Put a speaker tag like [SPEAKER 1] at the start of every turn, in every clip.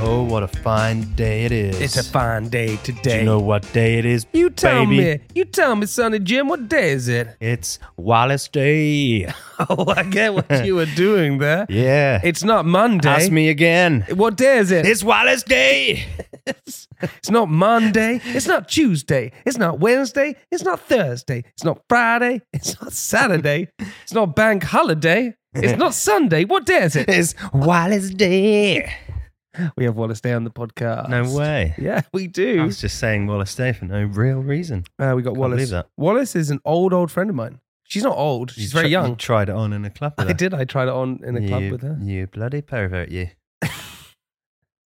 [SPEAKER 1] Oh, what a fine day it is.
[SPEAKER 2] It's a fine day today.
[SPEAKER 1] Do you know what day it is?
[SPEAKER 2] You tell
[SPEAKER 1] baby?
[SPEAKER 2] me. You tell me, Sonny Jim, what day is it?
[SPEAKER 1] It's Wallis Day.
[SPEAKER 2] Oh, I get what you were doing there.
[SPEAKER 1] Yeah.
[SPEAKER 2] It's not Monday.
[SPEAKER 1] Ask me again.
[SPEAKER 2] What day is it?
[SPEAKER 1] It's Wallis Day.
[SPEAKER 2] It's not Monday. It's not Tuesday. It's not Wednesday. It's not Thursday. It's not Friday. It's not Saturday. It's not bank holiday. It's not Sunday. What day is it?
[SPEAKER 1] It's Wallis Day.
[SPEAKER 2] We have Wallis Day on the podcast.
[SPEAKER 1] No way.
[SPEAKER 2] Yeah, we do.
[SPEAKER 1] I was just saying Wallis Day for no real reason.
[SPEAKER 2] Uh, we got
[SPEAKER 1] Can't
[SPEAKER 2] Wallis.
[SPEAKER 1] believe that.
[SPEAKER 2] Wallis is an old, old friend of mine. She's not old. She's very
[SPEAKER 1] tr-
[SPEAKER 2] young.
[SPEAKER 1] You tried it on in a club with
[SPEAKER 2] I
[SPEAKER 1] her.
[SPEAKER 2] did. I tried it on in a club
[SPEAKER 1] You-
[SPEAKER 2] with her.
[SPEAKER 1] You bloody pervert, you.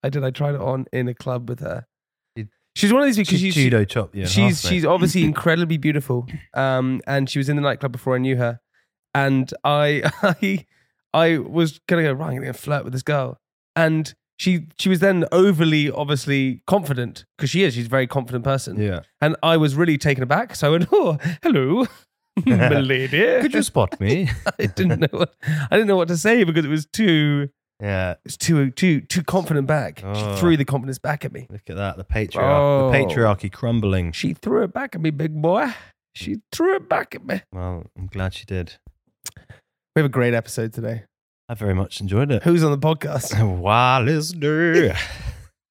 [SPEAKER 2] I did. I tried it on in a club with her.
[SPEAKER 1] You-
[SPEAKER 2] She's one of these because
[SPEAKER 1] She
[SPEAKER 2] she's
[SPEAKER 1] judo chop in
[SPEAKER 2] she's she's obviously incredibly beautiful. Um, and she was in the nightclub before I knew her, and I I I was gonna go right. I'm gonna flirt with this girl, and she she was then overly obviously confident because she is. She's a very confident person.
[SPEAKER 1] Yeah.
[SPEAKER 2] And I was really taken aback. So I went, oh, hello, my lady.
[SPEAKER 1] Could you spot me?
[SPEAKER 2] I didn't know what I didn't know what to say because it was too
[SPEAKER 1] yeah.
[SPEAKER 2] it's too too too confident back.
[SPEAKER 1] Oh.
[SPEAKER 2] She threw the confidence back at me.
[SPEAKER 1] Look at that. The patriarch.
[SPEAKER 2] Oh.
[SPEAKER 1] The patriarchy crumbling.
[SPEAKER 2] She threw it back at me, big boy. She threw it back at me.
[SPEAKER 1] Well, I'm glad she did.
[SPEAKER 2] We have a great episode today.
[SPEAKER 1] I very much enjoyed it.
[SPEAKER 2] Who's on the podcast?
[SPEAKER 1] Wallis Day.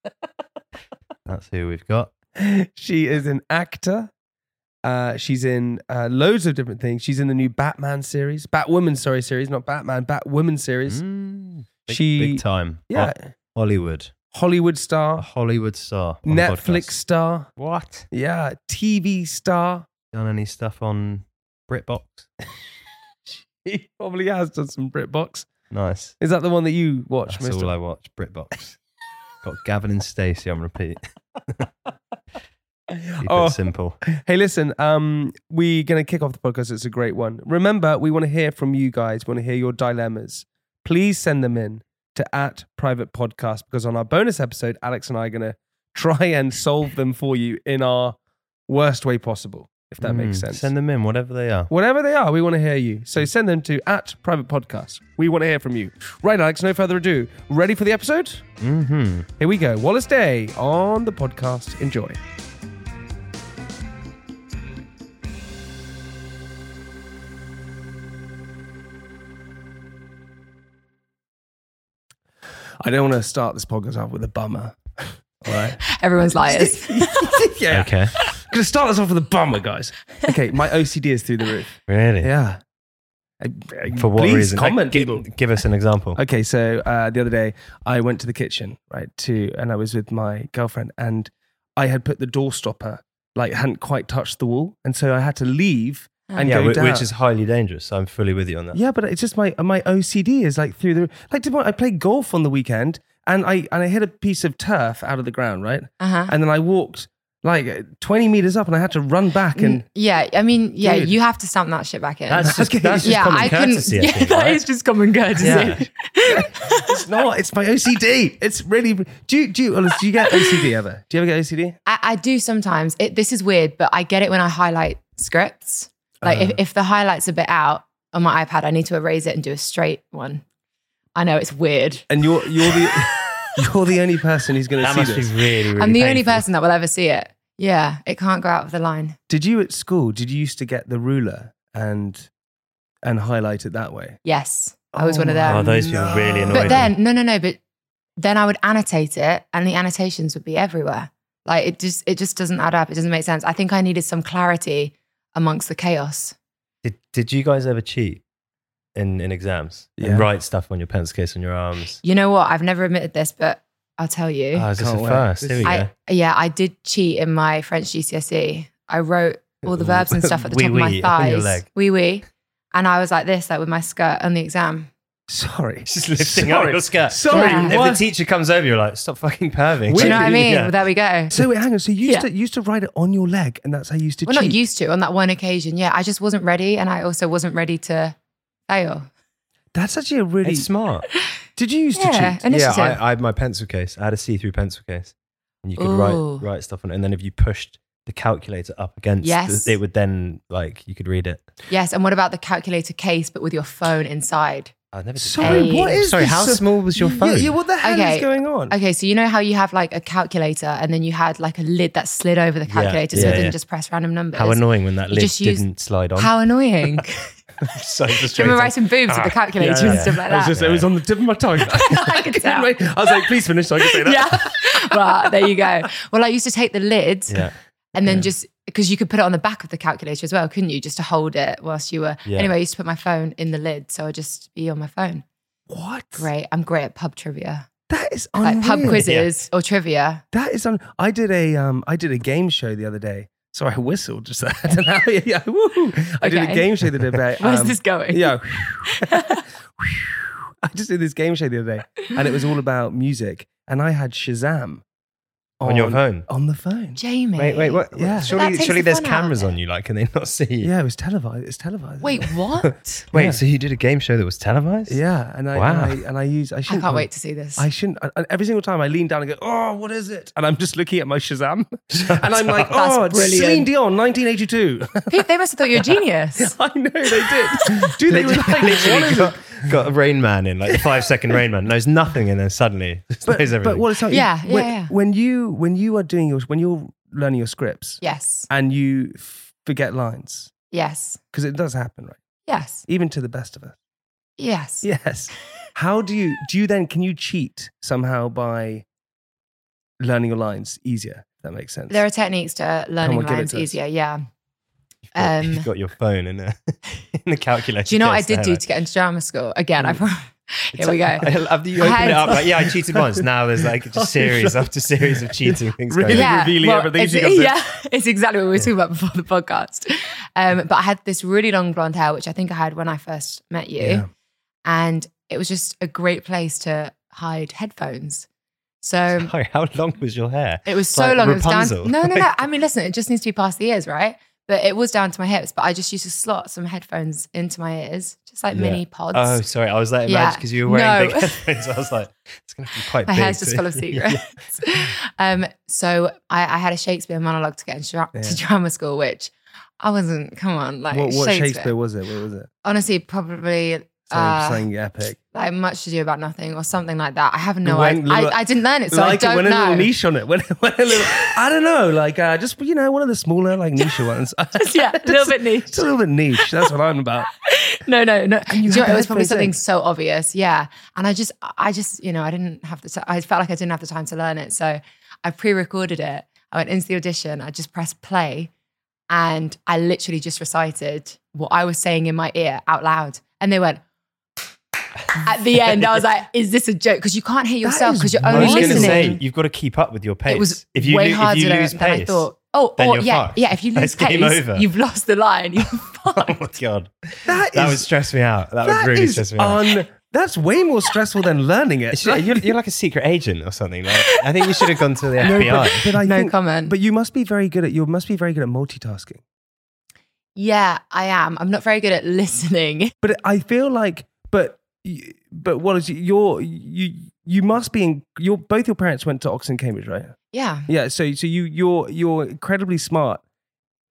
[SPEAKER 1] That's who we've got.
[SPEAKER 2] she is an actor. Uh, she's in uh, loads of different things. She's in the new Batman series, Batwoman, sorry, series, not Batman, Batwoman series.
[SPEAKER 1] Mm, big,
[SPEAKER 2] She-
[SPEAKER 1] big time.
[SPEAKER 2] Yeah,
[SPEAKER 1] Ho- Hollywood.
[SPEAKER 2] Hollywood
[SPEAKER 1] A
[SPEAKER 2] star,
[SPEAKER 1] Hollywood star. on the
[SPEAKER 2] Netflix
[SPEAKER 1] podcast.
[SPEAKER 2] star,
[SPEAKER 1] What?
[SPEAKER 2] yeah, TV star.
[SPEAKER 1] Done any stuff on BritBox?
[SPEAKER 2] He probably has done some BritBox.
[SPEAKER 1] Nice.
[SPEAKER 2] Is that the one that you watch?
[SPEAKER 1] That's
[SPEAKER 2] most
[SPEAKER 1] all? I watch. BritBox. got Gavin and Stacey on repeat. Keep
[SPEAKER 2] Oh.
[SPEAKER 1] it simple.
[SPEAKER 2] Hey, listen, um, we're going to kick off the podcast. It's a great one. Remember, we want to hear from you guys. We want to hear your dilemmas. Please send them in to at private podcast because on our bonus episode, Alex and I are going to try and solve them for you in our worst way possible, if that makes
[SPEAKER 1] Mm,
[SPEAKER 2] sense.
[SPEAKER 1] Send them in, whatever they are.
[SPEAKER 2] Whatever they are, we want to hear you. So send them to at private podcast. We want to hear from you. Right, Alex, no further ado. Ready for the episode?
[SPEAKER 1] Mm-hmm.
[SPEAKER 2] Here we go. Wallis Day on the podcast. Enjoy. I don't want to start this podcast off with a bummer. All right.
[SPEAKER 3] Everyone's liars.
[SPEAKER 2] yeah.
[SPEAKER 1] Okay.
[SPEAKER 2] I'm going to start this off with a bummer, guys. Okay. My OCD is through the roof.
[SPEAKER 1] Really?
[SPEAKER 2] Yeah. I- I-
[SPEAKER 1] For what
[SPEAKER 2] please
[SPEAKER 1] reason?
[SPEAKER 2] Comment,
[SPEAKER 1] Like,
[SPEAKER 2] people.
[SPEAKER 1] gi- give us an example.
[SPEAKER 2] Okay, so uh, the other day I went to the kitchen, right, to and I was with my girlfriend, and I had put the door stopper like hadn't quite touched the wall, and so I had to leave and
[SPEAKER 1] yeah,
[SPEAKER 2] go
[SPEAKER 1] whi-
[SPEAKER 2] down.
[SPEAKER 1] which is highly dangerous. I'm fully with you on that.
[SPEAKER 2] yeah, but it's just my my OCD is like through the like. did I played golf on the weekend, and I and I hit a piece of turf out of the ground, right,
[SPEAKER 3] Uh huh.
[SPEAKER 2] and then I walked like uh, 20 meters up, and I had to run back and.
[SPEAKER 3] Yeah, I mean, yeah,
[SPEAKER 2] Dude.
[SPEAKER 3] you have to stamp that shit back in.
[SPEAKER 1] That's just,
[SPEAKER 2] Okay.
[SPEAKER 1] that's just
[SPEAKER 3] yeah,
[SPEAKER 1] common
[SPEAKER 3] I couldn't.
[SPEAKER 1] courtesy. I
[SPEAKER 3] Yeah,
[SPEAKER 1] think,
[SPEAKER 3] that
[SPEAKER 1] right?
[SPEAKER 3] is just common courtesy.
[SPEAKER 1] Yeah.
[SPEAKER 2] it's not. It's my OCD. It's really. Do you do you, do you get OCD ever? Do you ever get OCD?
[SPEAKER 3] I, I do sometimes. It, this is weird, but I get it when I highlight scripts. Like if, if the highlight's a bit out on my iPad, I need to erase it and do a straight one. I know it's weird.
[SPEAKER 2] And you're you're the you're the only person who's going to
[SPEAKER 1] That
[SPEAKER 2] see
[SPEAKER 1] must
[SPEAKER 2] this.
[SPEAKER 1] be really, really
[SPEAKER 3] I'm the only person that will ever see it. Yeah, it can't go out of the line.
[SPEAKER 2] Did you at school? Did you used to get the ruler and and highlight it that way?
[SPEAKER 3] Yes, I was
[SPEAKER 2] Oh
[SPEAKER 3] one of
[SPEAKER 2] my
[SPEAKER 3] them.
[SPEAKER 1] Oh, those people really annoy
[SPEAKER 3] but
[SPEAKER 1] me.
[SPEAKER 3] then, no, no, no. But then I would annotate it, and the annotations would be everywhere. Like it just, it just doesn't add up. It doesn't make sense. I think I needed some clarity amongst the chaos.
[SPEAKER 1] Did, did you guys ever cheat in, in exams
[SPEAKER 2] Yeah.
[SPEAKER 1] and write stuff on your pencil case on your arms?
[SPEAKER 3] You know what? I've never admitted this, but I'll tell you.
[SPEAKER 1] Oh, is this
[SPEAKER 2] Can't
[SPEAKER 1] a
[SPEAKER 2] wait.
[SPEAKER 1] first? Here we go.
[SPEAKER 3] I yeah, I did cheat in my French GCSE. I wrote all the verbs and stuff at the
[SPEAKER 1] Wee
[SPEAKER 3] top of my
[SPEAKER 1] wee on your
[SPEAKER 3] thighs.
[SPEAKER 1] leg.
[SPEAKER 3] Wee wee. And I was like this, like with my skirt on the exam.
[SPEAKER 2] Sorry,
[SPEAKER 1] Just lifting up
[SPEAKER 2] Sorry.
[SPEAKER 1] your skirt.
[SPEAKER 2] Sorry,
[SPEAKER 3] Yeah.
[SPEAKER 1] If
[SPEAKER 2] what?
[SPEAKER 1] the teacher comes over, you're like, stop fucking perving.
[SPEAKER 3] Do you know what I mean?
[SPEAKER 1] Yeah.
[SPEAKER 3] Well, there we go.
[SPEAKER 2] So wait, hang on. So you used
[SPEAKER 3] Yeah.
[SPEAKER 2] to you used to write it on your leg, and that's how you used to cheat.
[SPEAKER 3] Well,
[SPEAKER 2] cheat.
[SPEAKER 3] not used to on that one occasion. Yeah, I just wasn't ready, and I also wasn't ready to fail.
[SPEAKER 2] That's actually a really.
[SPEAKER 1] It's smart.
[SPEAKER 2] Did you used to
[SPEAKER 3] Yeah,
[SPEAKER 2] cheat?
[SPEAKER 3] initiative.
[SPEAKER 1] Yeah, I, I had my pencil case. I had a see-through pencil case, and you could
[SPEAKER 3] Ooh.
[SPEAKER 1] write write stuff on it. And then if you pushed the calculator up against,
[SPEAKER 3] Yes.
[SPEAKER 1] the, it would then like you could read it.
[SPEAKER 3] Yes, and what about the calculator case, but with your phone inside?
[SPEAKER 1] I never did
[SPEAKER 2] Sorry,
[SPEAKER 3] Hey.
[SPEAKER 2] what is
[SPEAKER 1] Sorry,
[SPEAKER 2] this?
[SPEAKER 1] how small was your phone?
[SPEAKER 2] Yeah, what the hell
[SPEAKER 3] Okay.
[SPEAKER 2] is going on?
[SPEAKER 3] Okay, so you know how you have like a calculator, and then you had like a lid that slid over the
[SPEAKER 1] Yeah,
[SPEAKER 3] calculator, so
[SPEAKER 1] yeah,
[SPEAKER 3] it didn't
[SPEAKER 1] yeah.
[SPEAKER 3] just press random numbers.
[SPEAKER 1] How annoying when that
[SPEAKER 3] You
[SPEAKER 1] lid
[SPEAKER 3] just use-
[SPEAKER 1] didn't slide on.
[SPEAKER 3] How annoying!
[SPEAKER 1] so
[SPEAKER 3] Do you
[SPEAKER 1] frustrating.
[SPEAKER 3] remember writing boobs with the calculator
[SPEAKER 1] yeah,
[SPEAKER 3] and
[SPEAKER 1] yeah.
[SPEAKER 3] stuff like
[SPEAKER 2] It was
[SPEAKER 3] that?
[SPEAKER 2] just it was on the tip of my tongue.
[SPEAKER 3] I could tell.
[SPEAKER 2] I was like, please finish so I can say that.
[SPEAKER 3] yeah. well, there you go. Well, I used to take the lid
[SPEAKER 1] Yeah.
[SPEAKER 3] and then just because you could put it on the back of the calculator as well, couldn't you? Just to hold it whilst you were. Anyway, I used to put my phone in the lid, so I'd just be on my phone.
[SPEAKER 2] What?
[SPEAKER 3] Great. I'm great at pub trivia,
[SPEAKER 2] That is
[SPEAKER 3] like pub quizzes or trivia.
[SPEAKER 2] That is un- I did a um I did a game show the other day. Sorry, I whistled just I don't. Yeah, yeah, woo. I did a game show the other day.
[SPEAKER 3] Where's
[SPEAKER 2] um,
[SPEAKER 3] this going?
[SPEAKER 2] Yeah. I just did this game show the other day, and it was all about music. And I had Shazam
[SPEAKER 1] On your phone?
[SPEAKER 2] On the phone.
[SPEAKER 3] Jamie.
[SPEAKER 1] Wait, wait, what?
[SPEAKER 2] Yeah.
[SPEAKER 1] Surely, surely
[SPEAKER 3] the
[SPEAKER 1] there's
[SPEAKER 3] fun out of
[SPEAKER 1] cameras on you. Like, can they not see you?
[SPEAKER 2] Yeah, it was televised. It's televised.
[SPEAKER 3] Wait, what?
[SPEAKER 1] Wait,
[SPEAKER 2] Yeah.
[SPEAKER 1] so you did a game show that was televised?
[SPEAKER 2] Yeah, and I,
[SPEAKER 1] Wow.
[SPEAKER 2] and I and I use I
[SPEAKER 3] I can't
[SPEAKER 2] probably-
[SPEAKER 3] wait to see this.
[SPEAKER 2] I shouldn't. and every single time I lean down and go, "Oh, what is it?" And I'm just looking at my Shazam, and I'm like,
[SPEAKER 3] That's
[SPEAKER 2] "Oh, it's
[SPEAKER 3] brilliant.
[SPEAKER 2] Celine Dion, 1982."
[SPEAKER 3] Pete, they must have thought you were a genius.
[SPEAKER 2] I know they did. Do they were like, what
[SPEAKER 1] Literally
[SPEAKER 2] is it?
[SPEAKER 1] Got a Rain Man in, like the five second Rain Man, knows nothing, and then suddenly
[SPEAKER 2] But,
[SPEAKER 1] knows everything.
[SPEAKER 2] but what it's like,
[SPEAKER 3] Yeah, yeah,
[SPEAKER 2] when,
[SPEAKER 3] yeah.
[SPEAKER 2] when you when you are doing your when you're learning your scripts
[SPEAKER 3] yes.
[SPEAKER 2] and you forget lines
[SPEAKER 3] Yes.
[SPEAKER 2] because it does happen, right?
[SPEAKER 3] Yes.
[SPEAKER 2] Even to the best of us.
[SPEAKER 3] Yes.
[SPEAKER 2] Yes. How do you do you then can you cheat somehow by learning your lines easier? If that makes sense.
[SPEAKER 3] There are techniques to learning
[SPEAKER 2] on, give it
[SPEAKER 3] lines
[SPEAKER 2] to us.
[SPEAKER 3] easier. Yeah.
[SPEAKER 1] You've, got,
[SPEAKER 3] um,
[SPEAKER 1] you've got your phone in a in the calculator.
[SPEAKER 3] Do you know what I did do
[SPEAKER 1] like-
[SPEAKER 3] to get into drama school? Again, I
[SPEAKER 2] Mm.
[SPEAKER 3] pro- here we go.
[SPEAKER 1] I love you
[SPEAKER 3] I
[SPEAKER 1] open it up like, yeah, I cheated once. Now there's like just series after series of cheating things going
[SPEAKER 2] Really?
[SPEAKER 1] on.
[SPEAKER 2] revealing everything
[SPEAKER 3] it's,
[SPEAKER 2] she goes in.
[SPEAKER 3] yeah, it's exactly what we were talking about before the podcast. Um, but I had this really long blonde hair, which I think I had when I first met you,
[SPEAKER 2] Yeah.
[SPEAKER 3] and it was just a great place to hide headphones. So
[SPEAKER 1] Sorry, how long was your hair?
[SPEAKER 3] it was so
[SPEAKER 1] Like
[SPEAKER 3] long. It was
[SPEAKER 1] Rapunzel.
[SPEAKER 3] down. No, no, no. I mean, listen, it just needs to be past the ears, right? But it was down to my hips. But I just used to slot some headphones into my ears, just like
[SPEAKER 1] Yeah.
[SPEAKER 3] mini pods.
[SPEAKER 1] Oh, sorry. I was like, imagine because you were wearing
[SPEAKER 3] No.
[SPEAKER 1] big headphones. I was like, it's going to be quite
[SPEAKER 3] my
[SPEAKER 1] big.
[SPEAKER 3] hair's just full of
[SPEAKER 1] Yeah.
[SPEAKER 3] secrets. um, so I, I had a Shakespeare monologue to get into
[SPEAKER 2] Yeah.
[SPEAKER 3] to drama school, which I wasn't. Come on, like
[SPEAKER 2] what, what
[SPEAKER 3] Shakespeare.
[SPEAKER 2] Shakespeare. was it? What was it?
[SPEAKER 3] Honestly, probably
[SPEAKER 2] Something,
[SPEAKER 3] uh,
[SPEAKER 2] something epic.
[SPEAKER 3] like much to do about nothing or something like that. I have no idea.
[SPEAKER 2] little-
[SPEAKER 3] I, I didn't learn it, so
[SPEAKER 2] like
[SPEAKER 3] I
[SPEAKER 2] it
[SPEAKER 3] don't
[SPEAKER 2] went a
[SPEAKER 3] know.
[SPEAKER 2] little niche on it. Went, went a little, I don't know, like uh, just you know, one of the smaller like niche ones.
[SPEAKER 3] yeah, a little bit niche.
[SPEAKER 2] Just a little bit niche. That's what I'm about.
[SPEAKER 3] no, no, no.
[SPEAKER 2] you
[SPEAKER 3] you know, it was probably something
[SPEAKER 2] in?
[SPEAKER 3] so obvious. Yeah. And I just, I just, you know, I didn't have the, t- I felt like I didn't have the time to learn it. So I pre recorded it. I went into the audition. I just pressed play and I literally just recited what I was saying in my ear out loud. And they went, at the end, I was like, is this a joke? Because you can't hear yourself because you're
[SPEAKER 1] I
[SPEAKER 3] only
[SPEAKER 1] was going to
[SPEAKER 3] listening.
[SPEAKER 1] say, you've got to keep up with your pace.
[SPEAKER 3] it was
[SPEAKER 1] if you
[SPEAKER 3] way
[SPEAKER 1] lo-
[SPEAKER 3] harder
[SPEAKER 1] if you
[SPEAKER 3] than,
[SPEAKER 1] lose
[SPEAKER 3] than
[SPEAKER 1] pace,
[SPEAKER 3] I thought. Oh,
[SPEAKER 1] then
[SPEAKER 3] or
[SPEAKER 1] you're
[SPEAKER 3] yeah,
[SPEAKER 1] fucked.
[SPEAKER 3] yeah. If you lose
[SPEAKER 1] It's game
[SPEAKER 3] pace,
[SPEAKER 1] over.
[SPEAKER 3] you've lost the line. You're
[SPEAKER 1] Oh
[SPEAKER 3] fucked.
[SPEAKER 1] my god,
[SPEAKER 2] That
[SPEAKER 1] that
[SPEAKER 2] is-
[SPEAKER 1] would stress me out. That, would really
[SPEAKER 2] is
[SPEAKER 1] stress me out.
[SPEAKER 2] un. That's way more stressful than learning it.
[SPEAKER 1] It's- you're, you're like a secret agent or something. Like, I think you should have gone to the
[SPEAKER 2] No,
[SPEAKER 1] FBI.
[SPEAKER 2] but, but I
[SPEAKER 3] No
[SPEAKER 2] think,
[SPEAKER 3] comment.
[SPEAKER 2] But you must be very good at you must be very good at multitasking.
[SPEAKER 3] Yeah, I am. I'm not very good at listening.
[SPEAKER 2] But I feel like, but y- but what is your you you must be in your both your parents went to Oxford and Cambridge, right?
[SPEAKER 3] Yeah.
[SPEAKER 2] Yeah. So so you you're you're incredibly smart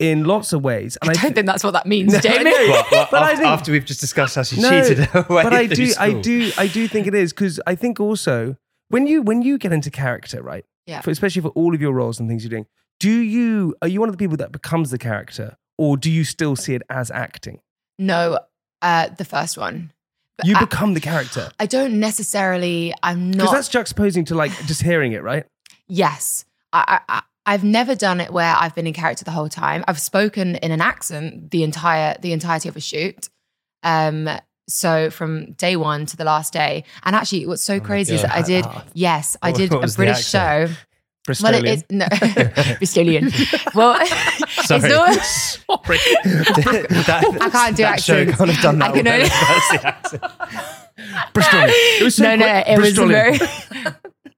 [SPEAKER 2] in lots of ways, and
[SPEAKER 3] I
[SPEAKER 2] I,
[SPEAKER 3] don't
[SPEAKER 2] thi-
[SPEAKER 3] think that's what that means,
[SPEAKER 2] No,
[SPEAKER 3] Jamie.
[SPEAKER 2] know.
[SPEAKER 1] What, what,
[SPEAKER 2] But I
[SPEAKER 1] after,
[SPEAKER 2] think-
[SPEAKER 1] after we've just discussed how she
[SPEAKER 2] No,
[SPEAKER 1] cheated her way
[SPEAKER 2] but I
[SPEAKER 1] through
[SPEAKER 2] do I do I do think it is because I think also when you when you get into character, right?
[SPEAKER 3] Yeah.
[SPEAKER 2] For, especially for all of your roles and things you're doing, do you are you one of the people that becomes the character, or do you still see it as acting?
[SPEAKER 3] No, uh, the first one. But
[SPEAKER 2] You
[SPEAKER 3] I,
[SPEAKER 2] become the character
[SPEAKER 3] I don't necessarily. I'm not.
[SPEAKER 2] because
[SPEAKER 3] not.
[SPEAKER 2] that's juxtaposing to like just hearing it, right?
[SPEAKER 3] Yes. I, I, I- I've never done it where I've been in character the whole time. I've spoken in an accent the entire the entirety of a shoot. Um, so from day one to the last day. And actually, what's so
[SPEAKER 1] Oh my
[SPEAKER 3] crazy is that I did. Yes, I did a British show.
[SPEAKER 1] Accent?
[SPEAKER 3] Well,
[SPEAKER 2] Bristolian.
[SPEAKER 3] it is no Bristolian. well, it's
[SPEAKER 1] Sorry.
[SPEAKER 3] not.
[SPEAKER 1] Sorry. That-
[SPEAKER 3] I can't do
[SPEAKER 1] that show
[SPEAKER 3] accents.
[SPEAKER 1] can't have done that
[SPEAKER 3] I can only-.
[SPEAKER 2] Bristolian. It was so
[SPEAKER 3] no, no, it was
[SPEAKER 2] Bristolian.
[SPEAKER 3] very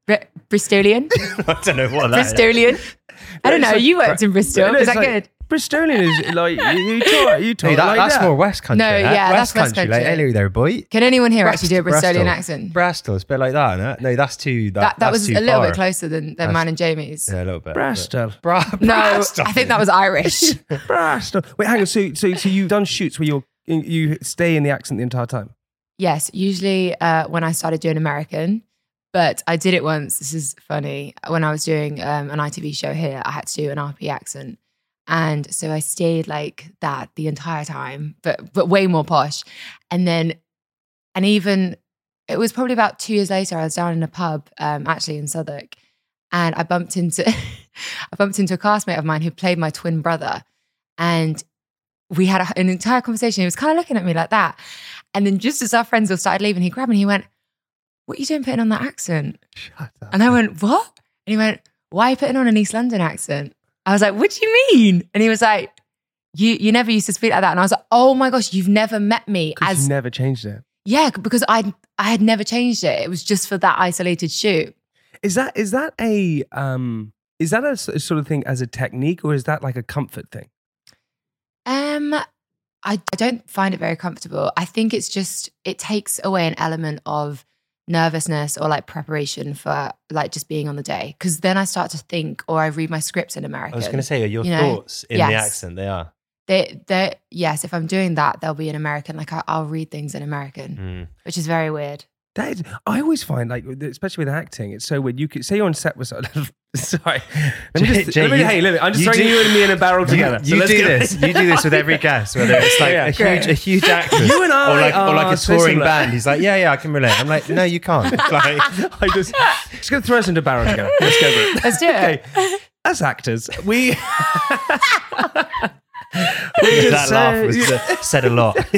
[SPEAKER 3] Bri- Bristolian.
[SPEAKER 1] I don't know what that is.
[SPEAKER 3] Bristolian. I don't know. You worked in Bristol. Is that
[SPEAKER 2] like-
[SPEAKER 3] good?
[SPEAKER 2] Bristolian is like you, you talk, you talk
[SPEAKER 1] Hey, that,
[SPEAKER 2] like
[SPEAKER 1] that's
[SPEAKER 2] that.
[SPEAKER 1] more West Country.
[SPEAKER 3] No,
[SPEAKER 1] that.
[SPEAKER 3] yeah, that's West
[SPEAKER 1] Country. Like,
[SPEAKER 3] Country.
[SPEAKER 1] hello there, boy.
[SPEAKER 3] Can anyone here actually do a Bristolian
[SPEAKER 1] Bristol.
[SPEAKER 3] accent?
[SPEAKER 1] Bristol, it's a bit like that, no? No, that's too. That,
[SPEAKER 3] That, that
[SPEAKER 1] that's
[SPEAKER 3] was
[SPEAKER 1] too
[SPEAKER 3] a little
[SPEAKER 1] far.
[SPEAKER 3] bit closer than, than
[SPEAKER 1] That's-
[SPEAKER 3] mine and Jamie's.
[SPEAKER 1] Yeah, a little bit.
[SPEAKER 2] Bristol.
[SPEAKER 1] Bra-
[SPEAKER 3] No,
[SPEAKER 1] Bristol.
[SPEAKER 3] I think that was Irish.
[SPEAKER 2] Bristol. Wait, hang on. So, so, so you've done shoots where you you stay in the accent the entire time.
[SPEAKER 3] yes, usually uh, when I started doing American, but I did it once. This is funny. When I was doing um, an ITV show here, I had to do an RP accent. And so I stayed like that the entire time, but but way more posh. And then, and even it was probably about two years later. I was down in a pub, um, actually in Southwark, and I bumped into I bumped into a classmate of mine who played my twin brother, and we had a, an entire conversation. He was kind of looking at me like that, and then just as our friends all started leaving, he grabbed me. and He went, "What are you doing putting on that accent?"
[SPEAKER 2] Shut up.
[SPEAKER 3] And I went, "What?" And he went, "Why are you putting on an East London accent?" I was like, "What do you mean?" And he was like, "You you never used to speak like that." And I was like, "Oh my gosh, you've never met me
[SPEAKER 2] Because
[SPEAKER 3] as
[SPEAKER 2] you never changed it.
[SPEAKER 3] yeah, because I I had never changed it. It was just for that isolated shoot.
[SPEAKER 2] Is that is that a um is that a sort of thing as a technique or is that like a comfort thing?
[SPEAKER 3] Um, I, I don't find it very comfortable. I think it's just it takes away an element of nervousness or like preparation for like just being on the day. Because then I start to think, or I read my scripts in American.
[SPEAKER 1] I was going to say, are your
[SPEAKER 3] you know?
[SPEAKER 1] thoughts in the
[SPEAKER 3] Yes.
[SPEAKER 1] accent? They are.
[SPEAKER 3] they they yes, if I'm doing that, they'll be in American. Like I, I'll read things in American,
[SPEAKER 1] Mm.
[SPEAKER 3] which is very weird.
[SPEAKER 2] That is, I always find like, especially with acting, it's so weird. You could say you're on set with. Sorry, let me just.
[SPEAKER 1] Jay,
[SPEAKER 2] let me,
[SPEAKER 1] you-
[SPEAKER 2] hey, let me, I'm just
[SPEAKER 1] you
[SPEAKER 2] throwing
[SPEAKER 1] do-
[SPEAKER 2] you and me in a barrel
[SPEAKER 1] You,
[SPEAKER 2] together. So
[SPEAKER 1] you
[SPEAKER 2] let's
[SPEAKER 1] do
[SPEAKER 2] get-
[SPEAKER 1] this. You do this with every guest, whether it's like
[SPEAKER 2] Yeah.
[SPEAKER 1] a huge, a huge actress,
[SPEAKER 2] You and I
[SPEAKER 1] or like, or like a touring
[SPEAKER 2] similar.
[SPEAKER 1] band. He's like, yeah, yeah, I can relate. I'm like, no, you can't. Like,
[SPEAKER 2] I just just gonna throw us into a barrel together. Let's go for it.
[SPEAKER 3] Let's do it.
[SPEAKER 2] Okay. As actors, we. we
[SPEAKER 1] that laugh was uh, said a lot.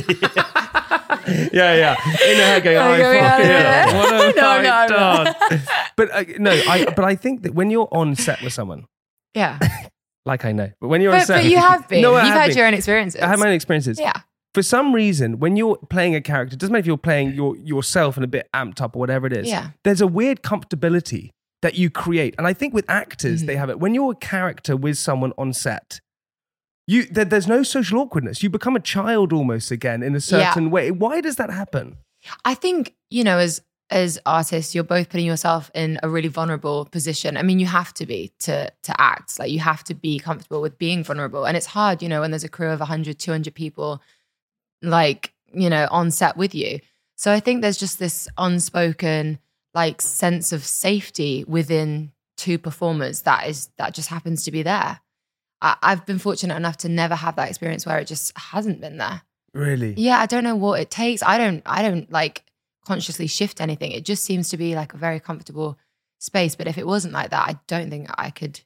[SPEAKER 2] yeah, yeah. In the head going, oh,
[SPEAKER 3] Okay,
[SPEAKER 2] fuck
[SPEAKER 3] yeah,
[SPEAKER 2] yeah.
[SPEAKER 3] yeah.
[SPEAKER 2] What have
[SPEAKER 3] No,
[SPEAKER 2] I
[SPEAKER 3] no, no.
[SPEAKER 2] done? But uh, no, I. But I think that when you're on set with someone,
[SPEAKER 3] Yeah,
[SPEAKER 2] like I know, but when you're on set,
[SPEAKER 3] but you have been.
[SPEAKER 2] No,
[SPEAKER 3] You've had
[SPEAKER 2] been.
[SPEAKER 3] your own experiences.
[SPEAKER 2] I have my own experiences.
[SPEAKER 3] Yeah,
[SPEAKER 2] For some reason, when you're playing a character, it doesn't matter if you're playing your yourself and a bit amped up or whatever it is.
[SPEAKER 3] Yeah.
[SPEAKER 2] There's a weird comfortability that you create, and I think with actors
[SPEAKER 3] Mhm.
[SPEAKER 2] they have it. When you're a character with someone on set, you there, there's no social awkwardness. You become a child almost again in a
[SPEAKER 3] Yeah.
[SPEAKER 2] certain way. Why does that happen?
[SPEAKER 3] I think you know as as artists, you're both putting yourself in a really vulnerable position. I mean, you have to be to to act. Like you have to be comfortable with being vulnerable. And it's hard, you know, when there's a crew of 100, 200 people like, you know, on set with you. So I think there's just this unspoken like sense of safety within two performers that is that just happens to be there. I, I've been fortunate enough to never have that experience where it just hasn't been there.
[SPEAKER 2] Really?
[SPEAKER 3] Yeah, I don't know what it takes. I don't I don't like consciously shift anything. It just seems to be like a very comfortable space. But if it wasn't like that, I don't think I could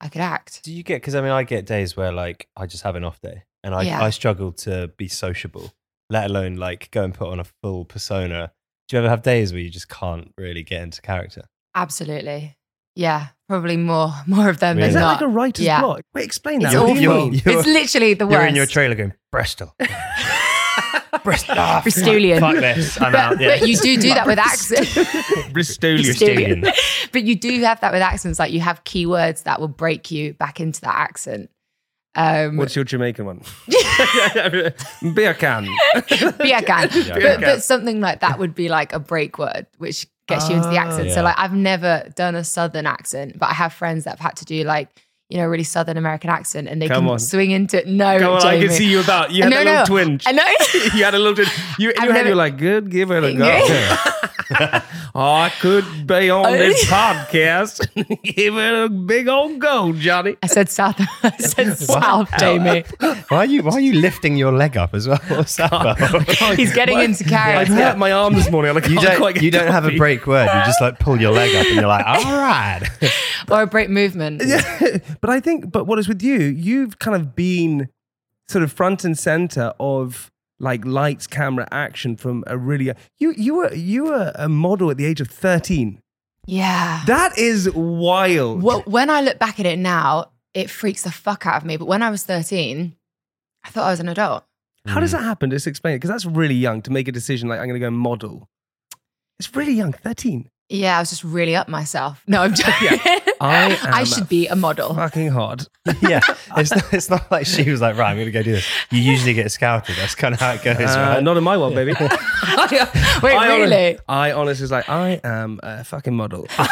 [SPEAKER 3] I could act.
[SPEAKER 1] Do you get? Because I mean, I get days where like I just have an off day, and I
[SPEAKER 3] Yeah.
[SPEAKER 1] I struggle to be sociable, let alone like go and put on a full persona. Do you ever have days where you just can't really get into character?
[SPEAKER 3] Absolutely. Yeah, probably more more of them
[SPEAKER 1] Really?
[SPEAKER 2] Is that
[SPEAKER 3] not.
[SPEAKER 2] like a writer's
[SPEAKER 3] Yeah.
[SPEAKER 2] block? Wait, explain that.
[SPEAKER 3] It's
[SPEAKER 2] What do you
[SPEAKER 3] awful.
[SPEAKER 2] mean?
[SPEAKER 1] You're-
[SPEAKER 3] it's literally the worst.
[SPEAKER 1] You're in your trailer going Bristol.
[SPEAKER 3] Bristolian.
[SPEAKER 1] Fuck this. I'm
[SPEAKER 3] But,
[SPEAKER 1] out. Yeah.
[SPEAKER 3] but you do do that with accent.
[SPEAKER 2] Bristolian.
[SPEAKER 3] Bristolian.
[SPEAKER 1] Bristolian.
[SPEAKER 3] but you do have that with accents. Like you have keywords that will break you back into that accent. Um,
[SPEAKER 2] What's your Jamaican one? Beer can.
[SPEAKER 3] beer can.
[SPEAKER 2] Beer
[SPEAKER 3] but,
[SPEAKER 2] can.
[SPEAKER 3] but something like that would be like a break word, which gets you into the ah, accent.
[SPEAKER 1] yeah.
[SPEAKER 3] So like I've never done a southern accent, but I have friends that have had to do like you know a really southern American accent, and they
[SPEAKER 2] Come
[SPEAKER 3] can
[SPEAKER 2] on.
[SPEAKER 3] swing into it. no.
[SPEAKER 2] Come on, I
[SPEAKER 3] Jamie.
[SPEAKER 2] can see you about. You had
[SPEAKER 3] no,
[SPEAKER 2] a little
[SPEAKER 3] no.
[SPEAKER 2] twinge.
[SPEAKER 3] I know.
[SPEAKER 2] you had a little twinge. You,
[SPEAKER 3] I've
[SPEAKER 2] your
[SPEAKER 3] never-
[SPEAKER 2] you're like, good, give it a go.
[SPEAKER 3] Yeah.
[SPEAKER 2] I could be on this podcast. give it a big old go, Johnny.
[SPEAKER 3] I said south. I said south, Jamie.
[SPEAKER 1] Why are you Why are you lifting your leg up as well? What's that about?
[SPEAKER 3] He's getting into
[SPEAKER 2] I've
[SPEAKER 3] character.
[SPEAKER 2] hurt my arm this morning. and I
[SPEAKER 1] You
[SPEAKER 2] can't quite
[SPEAKER 1] don't.
[SPEAKER 2] get
[SPEAKER 1] You don't have a break word. You just like pull your leg up and you're like, all right.
[SPEAKER 3] or a break movement.
[SPEAKER 2] Yeah, but I think, but what is with you? You've kind of been sort of front and center of like lights, camera, action from a really uh, you you were you were a model at the age of thirteen.
[SPEAKER 3] Yeah.
[SPEAKER 2] That is wild.
[SPEAKER 3] Well, when I look back at it now, it freaks the fuck out of me. But when I was 13, I thought I was an adult.
[SPEAKER 2] How does hmm. that happen? Just explain it because that's really young to make a decision like I'm going to go model. It's really young, thirteen.
[SPEAKER 3] Yeah, I was just really up myself. No, I'm joking.
[SPEAKER 2] I
[SPEAKER 3] I should be a model.
[SPEAKER 2] Fucking hard.
[SPEAKER 1] yeah, it's not, it's not like she was like, right, I'm going to go do this. You usually get scouted. That's kind of how it goes,
[SPEAKER 2] Uh,
[SPEAKER 1] right?
[SPEAKER 2] Not in my world, baby.
[SPEAKER 3] Wait,
[SPEAKER 2] I honest-
[SPEAKER 3] really?
[SPEAKER 2] I honestly was like, I am a fucking model. I'm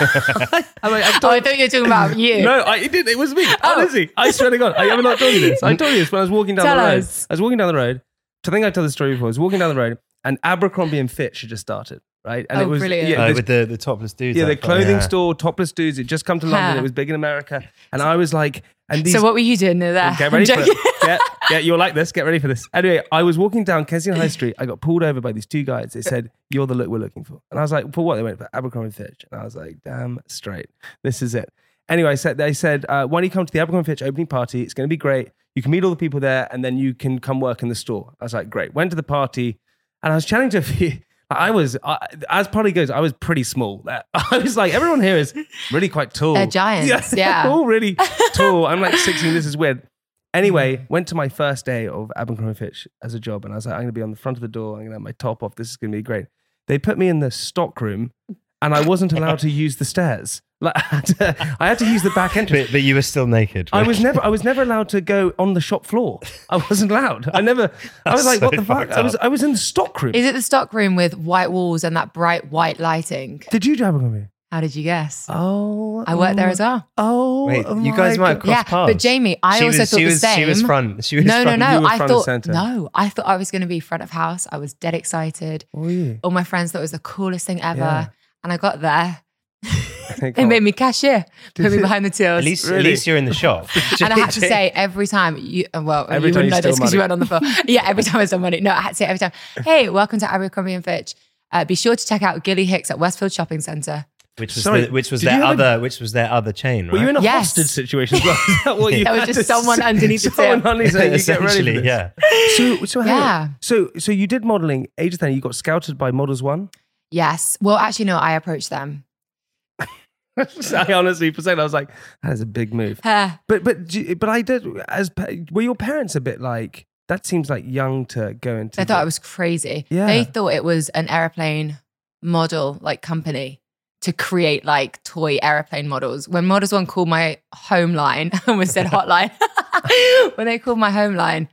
[SPEAKER 2] like, I
[SPEAKER 3] Oh, I thought you were talking about you.
[SPEAKER 2] No, I it did. It was me.
[SPEAKER 3] Oh.
[SPEAKER 2] Honestly, I swear to God, I have not told you this. I told you this when I was walking down
[SPEAKER 3] Tell
[SPEAKER 2] the road.
[SPEAKER 3] us.
[SPEAKER 2] I was walking down the road. I think I told the story before. I was walking down the road, and Abercrombie and Fitch had just started, right? And
[SPEAKER 3] Oh,
[SPEAKER 2] it was
[SPEAKER 3] brilliant.
[SPEAKER 2] yeah,
[SPEAKER 1] Oh,
[SPEAKER 2] this-
[SPEAKER 1] with the, the topless dudes.
[SPEAKER 2] yeah, the
[SPEAKER 1] that
[SPEAKER 2] clothing
[SPEAKER 1] yeah.
[SPEAKER 2] store, topless dudes. It just come to London.
[SPEAKER 3] Huh.
[SPEAKER 2] It was big in America, and I was like, and these.
[SPEAKER 3] so what were you doing there?
[SPEAKER 2] Get ready for
[SPEAKER 3] joking.
[SPEAKER 2] it. Get, get, you'll like this. Get ready for this. Anyway, I was walking down Kensington High Street. I got pulled over by these two guys. They said, You're the look we're looking for. And I was like, For what? They went for Abercrombie and Fitch. And I was like, Damn straight. This is it. Anyway, I said, they said, uh, Why don't you come to the Abercrombie and Fitch opening party? It's going to be great. You can meet all the people there and then you can come work in the store. I was like, Great. Went to the party and I was chatting to a few. I was, I, as party goes, I was pretty small. I was like, everyone here is really quite tall.
[SPEAKER 3] They're giants, yeah.
[SPEAKER 2] they're all really tall. I'm like 16. This is weird. Anyway, went to my first day of Abercrombie Fitch as a job, and I was like, I'm going to be on the front of the door. I'm going to have my top off. This is going to be great. They put me in the stock room, and I wasn't allowed to use the stairs. Like, I had to, I had to use the back entrance.
[SPEAKER 1] But, but you were still naked.
[SPEAKER 2] I was never, I was never allowed to go on the shop floor. I wasn't allowed. I never. I was like,
[SPEAKER 1] so
[SPEAKER 2] what the fuck?
[SPEAKER 1] fucked
[SPEAKER 2] I was. I was in the stock room.
[SPEAKER 3] Is it the stock room with white walls and that bright white lighting?
[SPEAKER 2] Did you do Abercrombie?
[SPEAKER 3] How did you guess?
[SPEAKER 2] Oh,
[SPEAKER 3] I worked there as well.
[SPEAKER 2] Oh,
[SPEAKER 1] Wait, you guys might
[SPEAKER 2] God.
[SPEAKER 1] have crossed
[SPEAKER 3] yeah,
[SPEAKER 1] paths.
[SPEAKER 3] but Jamie, I
[SPEAKER 1] She
[SPEAKER 3] also
[SPEAKER 1] was-
[SPEAKER 3] thought
[SPEAKER 1] she
[SPEAKER 3] the
[SPEAKER 1] was,
[SPEAKER 3] same.
[SPEAKER 1] She was front. She was
[SPEAKER 3] no, no,
[SPEAKER 1] front.
[SPEAKER 3] no.
[SPEAKER 2] You were
[SPEAKER 3] I
[SPEAKER 2] front
[SPEAKER 3] thought
[SPEAKER 2] center.
[SPEAKER 3] no. I thought I was going to be front of house. I was dead excited.
[SPEAKER 2] Oh, yeah.
[SPEAKER 3] All my friends thought it was the coolest thing ever,
[SPEAKER 2] Yeah.
[SPEAKER 3] And I got there.
[SPEAKER 2] Come
[SPEAKER 3] They made me cashier, put me behind the tills.
[SPEAKER 1] At least, at least you're in the shop.
[SPEAKER 3] and I had to say every time you uh, well
[SPEAKER 2] Every
[SPEAKER 3] you wouldn't know this because you weren't on the phone. yeah, every time I stole money. No, I had to say every time, hey, welcome to Abercrombie and Fitch. Uh, be sure to check out Gilly Hicks at Westfield Shopping Centre.
[SPEAKER 1] which was
[SPEAKER 2] Sorry,
[SPEAKER 1] the, which was their
[SPEAKER 2] you have a-
[SPEAKER 1] other which was their other chain, right?
[SPEAKER 2] Were you in a
[SPEAKER 3] Yes.
[SPEAKER 2] hostage situation as well? Is that what you
[SPEAKER 3] There was just someone
[SPEAKER 2] say?
[SPEAKER 3] underneath the
[SPEAKER 2] someone
[SPEAKER 3] till.
[SPEAKER 2] underneath saying, you get ready for
[SPEAKER 1] Essentially,
[SPEAKER 2] this.
[SPEAKER 1] yeah.
[SPEAKER 2] So, so.
[SPEAKER 3] Yeah.
[SPEAKER 2] so, so you did modeling age then you got scouted by Models One?
[SPEAKER 3] Yes. Well, actually, no, I approached them.
[SPEAKER 2] I honestly, for a second, I was like, that is a big move. But, but, but I did, as, were your parents a bit like, that seems like young to go into.
[SPEAKER 3] they thought it was crazy.
[SPEAKER 2] Yeah.
[SPEAKER 3] They thought it was an airplane model like company to create like toy airplane models. When Models One called my home line, I almost said hotline. when they called my home line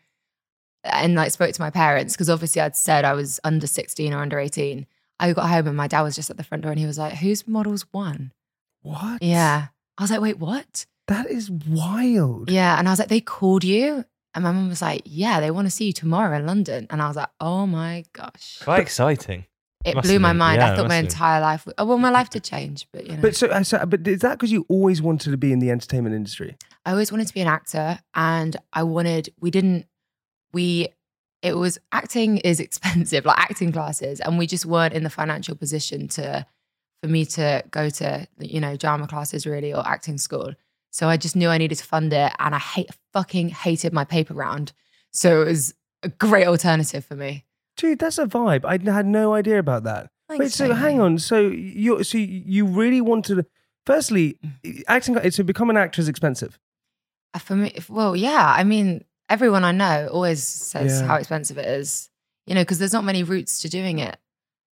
[SPEAKER 3] and like spoke to my parents, because obviously I'd said I was under 16 or under 18. I got home and my dad was just at the front door and he was like, Who's Models One?
[SPEAKER 2] What?
[SPEAKER 3] Yeah. I was like, Wait, what?
[SPEAKER 2] That is wild.
[SPEAKER 3] Yeah. And I was like, They called you? And my mum was like, Yeah, they want to see you tomorrow in London. And I was like, Oh my gosh.
[SPEAKER 1] Quite exciting.
[SPEAKER 3] It blew my
[SPEAKER 1] been.
[SPEAKER 3] mind.
[SPEAKER 1] Yeah,
[SPEAKER 3] I thought my
[SPEAKER 1] must have.
[SPEAKER 3] entire life. Oh, well, my life did change, but you know,
[SPEAKER 2] But so, so, but is that because you always wanted to be in the entertainment industry?
[SPEAKER 3] I always wanted to be an actor, and I wanted. We didn't. We. It was acting is expensive, like acting classes, and we just weren't in the financial position to, for me to go to you know drama classes really or acting school. So I just knew I needed to fund it, and I hate fucking hated my paper round. So it was a great alternative for me.
[SPEAKER 2] Dude, that's a vibe. I had no idea about that. Wait, so hang on. So you, so you really wanted. Firstly, acting. To become an actor is expensive.
[SPEAKER 3] Uh, For me, well, yeah. I mean, everyone I know always says
[SPEAKER 2] Yeah.
[SPEAKER 3] how expensive it is. you know, because there's not many routes to doing it.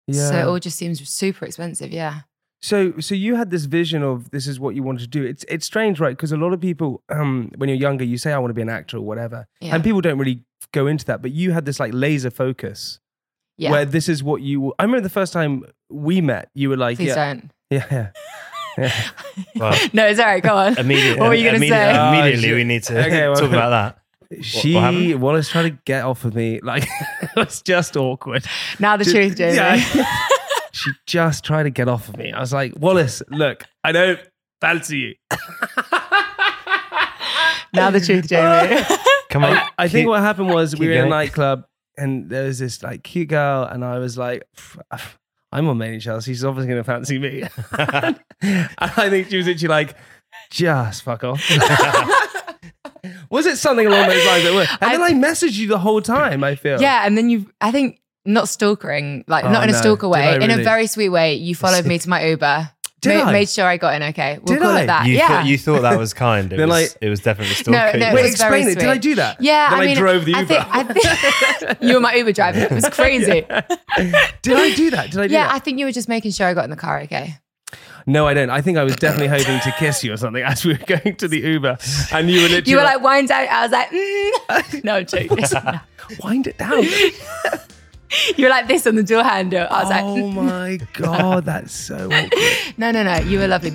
[SPEAKER 2] Yeah.
[SPEAKER 3] So it all just seems super expensive. Yeah.
[SPEAKER 2] So, so you had this vision of this is what you wanted to do. It's it's strange, right? Because a lot of people, um, when you're younger, you say I want to be an actor or whatever,
[SPEAKER 3] Yeah.
[SPEAKER 2] and people don't really go into that. But you had this like laser focus,
[SPEAKER 3] Yeah.
[SPEAKER 2] where this is what you. I remember the first time we met, you were like,
[SPEAKER 3] Please
[SPEAKER 2] yeah,
[SPEAKER 3] don't.
[SPEAKER 2] yeah, yeah. yeah.
[SPEAKER 1] Well,
[SPEAKER 3] No, it's all right. Go on.
[SPEAKER 1] immediately,
[SPEAKER 3] what were you going to say?
[SPEAKER 2] Oh,
[SPEAKER 1] immediately
[SPEAKER 2] shit.
[SPEAKER 1] we need to
[SPEAKER 2] Okay, well-
[SPEAKER 1] talk about that.
[SPEAKER 2] She
[SPEAKER 1] what happened?
[SPEAKER 2] Wallis tried to get off of me. Like it was just awkward.
[SPEAKER 3] Now the
[SPEAKER 2] Ju-
[SPEAKER 3] truth, Jamie.
[SPEAKER 2] Yeah. she just tried to get off of me. I was like, Wallis, look, I don't fancy you.
[SPEAKER 3] now the truth, Jamie.
[SPEAKER 1] Come on.
[SPEAKER 2] I, I think
[SPEAKER 1] keep-
[SPEAKER 2] what happened was we
[SPEAKER 1] keep
[SPEAKER 2] were in a nightclub and there was this like cute girl, and I was like, I'm on Made in Chelsea. She's obviously going to fancy me. and I think she was literally like, just fuck off. Was it something along those lines? That were, and then I messaged you the whole time. I feel.
[SPEAKER 3] yeah, and then you, I think, not stalkering, like
[SPEAKER 2] Oh,
[SPEAKER 3] not in a
[SPEAKER 2] no.
[SPEAKER 3] stalker way,
[SPEAKER 2] I
[SPEAKER 3] in a very sweet way. You followed me to my Uber.
[SPEAKER 2] Did
[SPEAKER 3] ma-
[SPEAKER 2] I?
[SPEAKER 3] Made sure I got in okay. We'll
[SPEAKER 2] Did
[SPEAKER 3] call
[SPEAKER 2] I?
[SPEAKER 3] it that.
[SPEAKER 1] You,
[SPEAKER 3] yeah.
[SPEAKER 1] thought, you thought that was kind. It,
[SPEAKER 2] Then,
[SPEAKER 1] was,
[SPEAKER 2] like-
[SPEAKER 1] it was definitely
[SPEAKER 3] No,
[SPEAKER 1] stalking.
[SPEAKER 3] no,
[SPEAKER 2] Wait,
[SPEAKER 3] was very
[SPEAKER 2] explain it. Did I do that?
[SPEAKER 3] yeah,
[SPEAKER 2] Then
[SPEAKER 3] I
[SPEAKER 2] I,
[SPEAKER 3] mean,
[SPEAKER 2] drove the
[SPEAKER 3] I
[SPEAKER 2] Uber.
[SPEAKER 3] think, I think you were my Uber driver. It was crazy.
[SPEAKER 2] Did I do that? Did I do
[SPEAKER 3] Yeah,
[SPEAKER 2] that?
[SPEAKER 3] I think you were just making sure I got in the car okay.
[SPEAKER 2] No, I don't. I think I was definitely hoping to kiss you or something as we were going to the Uber, and you were literally
[SPEAKER 3] You were like, wind down. I was like, mm. no, I'm joking.
[SPEAKER 2] wind it down.
[SPEAKER 3] you were like this on the door handle. I was like,
[SPEAKER 2] oh my god, that's so awkward.
[SPEAKER 3] no, no, no. You were lovely.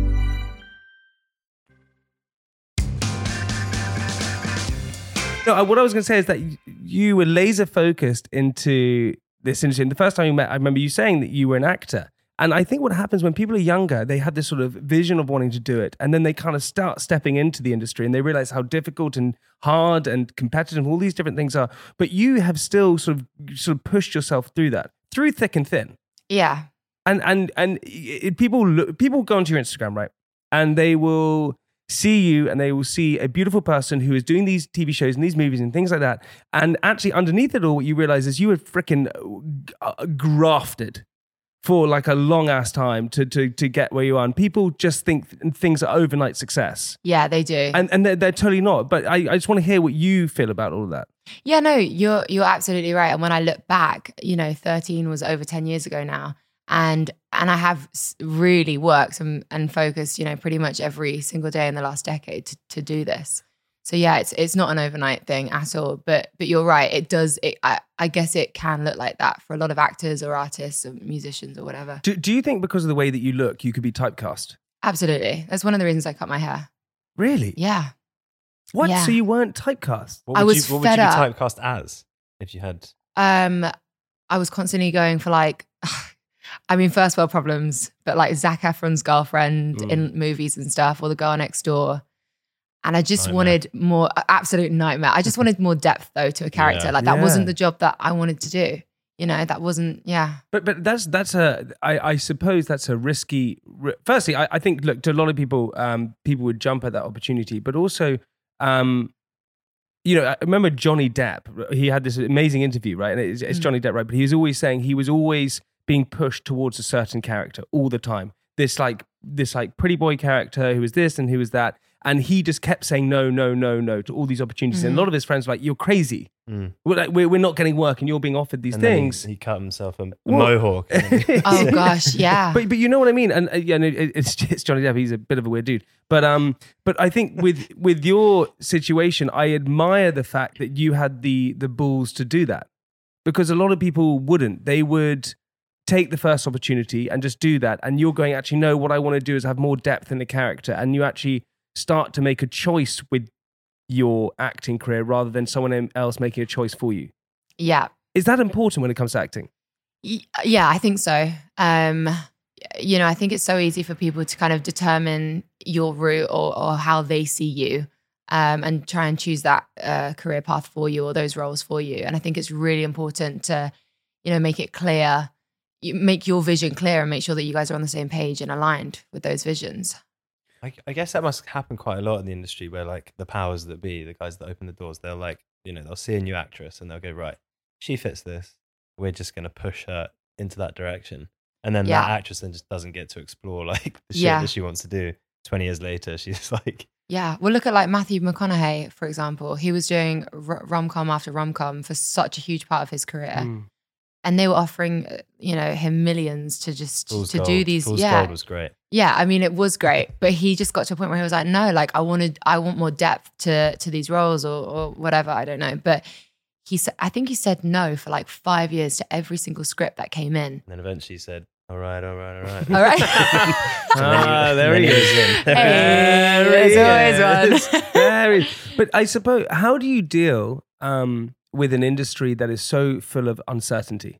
[SPEAKER 2] No, what I was going to say is that you were laser focused into this industry. And the first time you met, I remember you saying that you were an actor. And I think what happens when people are younger, they have this sort of vision of wanting to do it. And then they kind of start stepping into the industry and they realize how difficult and hard and competitive all these different things are. But you have still sort of sort of pushed yourself through that, through thick and thin.
[SPEAKER 3] Yeah.
[SPEAKER 2] And and and it, people look, people go onto your Instagram, right? And they will see you and they will see a beautiful person who is doing these TV shows and these movies and things like that. And actually, underneath it all, what you realize is you were freaking uh, grafted for like a long ass time to to to get where you are. And people just think th- things are overnight success,
[SPEAKER 3] Yeah, they do.
[SPEAKER 2] and and they're, they're totally not. But I, I just want to hear what you feel about all of that.
[SPEAKER 3] Yeah, no, you're you're absolutely right. And when I look back, you know, 13 was over 10 years ago now. And and I have really worked and, and focused, you know, pretty much every single day in the last decade to, to do this. So yeah, it's it's not an overnight thing at all. But but you're right. It does. It, I I guess it can look like that for a lot of actors or artists or musicians or whatever.
[SPEAKER 2] Do, do you think because of the way that you look, you could be typecast?
[SPEAKER 3] Absolutely. That's one of the reasons I cut my hair.
[SPEAKER 2] Really?
[SPEAKER 3] Yeah.
[SPEAKER 2] What?
[SPEAKER 3] Yeah.
[SPEAKER 2] So you weren't typecast?
[SPEAKER 1] What
[SPEAKER 3] I was
[SPEAKER 1] you, what would you
[SPEAKER 3] fed
[SPEAKER 1] be
[SPEAKER 3] up.
[SPEAKER 1] typecast as if you had?
[SPEAKER 3] um I was constantly going for like I mean first world problems, but like Zac Efron's girlfriend
[SPEAKER 1] Mm.
[SPEAKER 3] in movies and stuff, or the girl next door. And I just
[SPEAKER 1] Nightmare.
[SPEAKER 3] wanted more absolute nightmare. I just wanted more depth though to a character.
[SPEAKER 1] Yeah.
[SPEAKER 3] Like that
[SPEAKER 2] Yeah.
[SPEAKER 3] wasn't the job that I wanted to do. you know, that wasn't, yeah.
[SPEAKER 2] But but that's that's a I, I suppose that's a risky. Firstly, I, I think look to a lot of people, um, people would jump at that opportunity, but also, um, you know, I remember Johnny Depp. He had this amazing interview, right? And it's, it's
[SPEAKER 3] Mm.
[SPEAKER 2] Johnny Depp, right? But he was always saying he was always being pushed towards a certain character all the time. This like this like pretty boy character who was this and who was that, and he just kept saying no, no, no, no to all these opportunities. And a
[SPEAKER 3] Mhm.
[SPEAKER 2] lot of his friends were like, "You're crazy.
[SPEAKER 1] Mm.
[SPEAKER 2] We're, like, we're, we're not getting work, and you're being offered these
[SPEAKER 1] And then he-
[SPEAKER 2] things."
[SPEAKER 1] He, cut himself a, a mohawk.
[SPEAKER 3] Oh gosh, yeah.
[SPEAKER 2] But but you know what I mean, and uh, yeah, no, it, it's it's Johnny Depp. He's a bit of a weird dude, but um, but I think with with your situation, I admire the fact that you had the the balls to do that, because a lot of people wouldn't. They would take the first opportunity and just do that, and you're going actually no. What I want to do is have more depth in the character, and you actually start to make a choice with your acting career rather than someone else making a choice for you.
[SPEAKER 3] yeah.
[SPEAKER 2] Is that important when it comes to acting?
[SPEAKER 3] Yeah, I think so. Um, you know, I think it's so easy for people to kind of determine your route or, or how they see you um, and try and choose that uh, career path for you or those roles for you. And I think it's really important to, you know, make it clear, make your vision clear and make sure that you guys are on the same page and aligned with those visions.
[SPEAKER 1] I, I guess that must happen quite a lot in the industry where like the powers that be, the guys that open the doors, they'll like, you know, they'll see a new actress and they'll go, right, she fits this. We're just going to push her into that direction. And then that actress then just doesn't get to explore like the shit
[SPEAKER 3] Yeah.
[SPEAKER 1] that she wants to do. 20 years later, she's like,
[SPEAKER 3] Yeah. Well, look at like Matthew McConaughey, for example. He was doing rom com after rom com for such a huge part of his career.
[SPEAKER 2] Mm.
[SPEAKER 3] And they were offering uh, you know him millions to just
[SPEAKER 1] Fool's
[SPEAKER 3] to
[SPEAKER 1] Gold.
[SPEAKER 3] do these
[SPEAKER 1] Fool's
[SPEAKER 3] yeah
[SPEAKER 1] Gold was great.
[SPEAKER 3] yeah i mean it was great but he just got to a point where he was like no like i wanted i want more depth to to these roles or, or whatever i don't know but he said i think he said no for like five years to every single script that came in
[SPEAKER 1] And then eventually he said, all right, all right, all right.
[SPEAKER 3] all right
[SPEAKER 1] And then he-
[SPEAKER 2] Ah, there he is.
[SPEAKER 1] was in.
[SPEAKER 3] Hey, there's always one.
[SPEAKER 2] There is. But I suppose, how do you deal um, with an industry that is so full of uncertainty?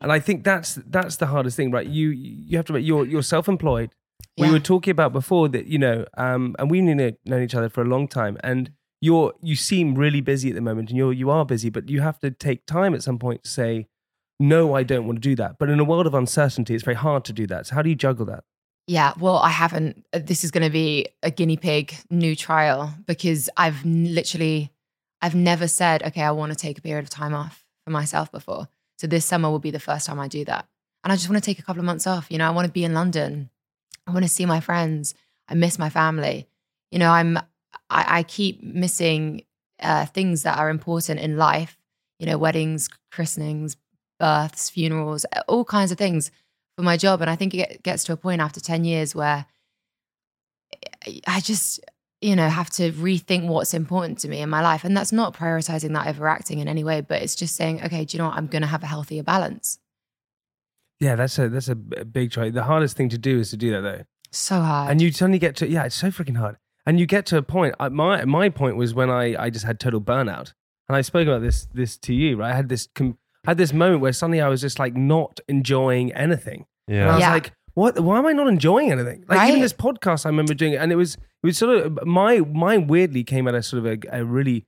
[SPEAKER 2] And I think that's that's the hardest thing, right? You you have to you're you're self-employed. We were talking about before that you know, um, and we've known, known each other for a long time, and you're you seem really busy at the moment, and you're you are busy, but you have to take time at some point to say, no, I don't want to do that. But in a world of uncertainty, it's very hard to do that. So how do you juggle that?
[SPEAKER 3] Yeah, well, I haven't. uh, This is going to be a guinea pig new trial because I've literally, I've never said, okay, I want to take a period of time off for myself before. So this summer will be the first time I do that. And I just want to take a couple of months off. You know, I want to be in London. I want to see my friends. I miss my family. You know, I'm, I, I keep missing uh, things that are important in life. You know, weddings, christenings, births, funerals, all kinds of things for my job. And I think it gets to a point after 10 years where I just, you know, have to rethink what's important to me in my life. And that's not prioritizing that over acting in any way, but it's just saying, okay, do you know what? I'm going to have a healthier balance.
[SPEAKER 2] Yeah, that's a that's a big choice. The hardest thing to do is to do that though.
[SPEAKER 3] So hard.
[SPEAKER 2] and you suddenly get to yeah it's so freaking hard and you get to a point I, my my point was when i i just had total burnout and i spoke about this this to you right i had this com- I had this moment where suddenly i was just like not enjoying anything and i
[SPEAKER 1] Yeah.
[SPEAKER 2] was
[SPEAKER 3] Yeah.
[SPEAKER 2] like what why am i not enjoying anything like even this podcast i remember doing it and it was it was sort of my mine weirdly came at a sort of a, a really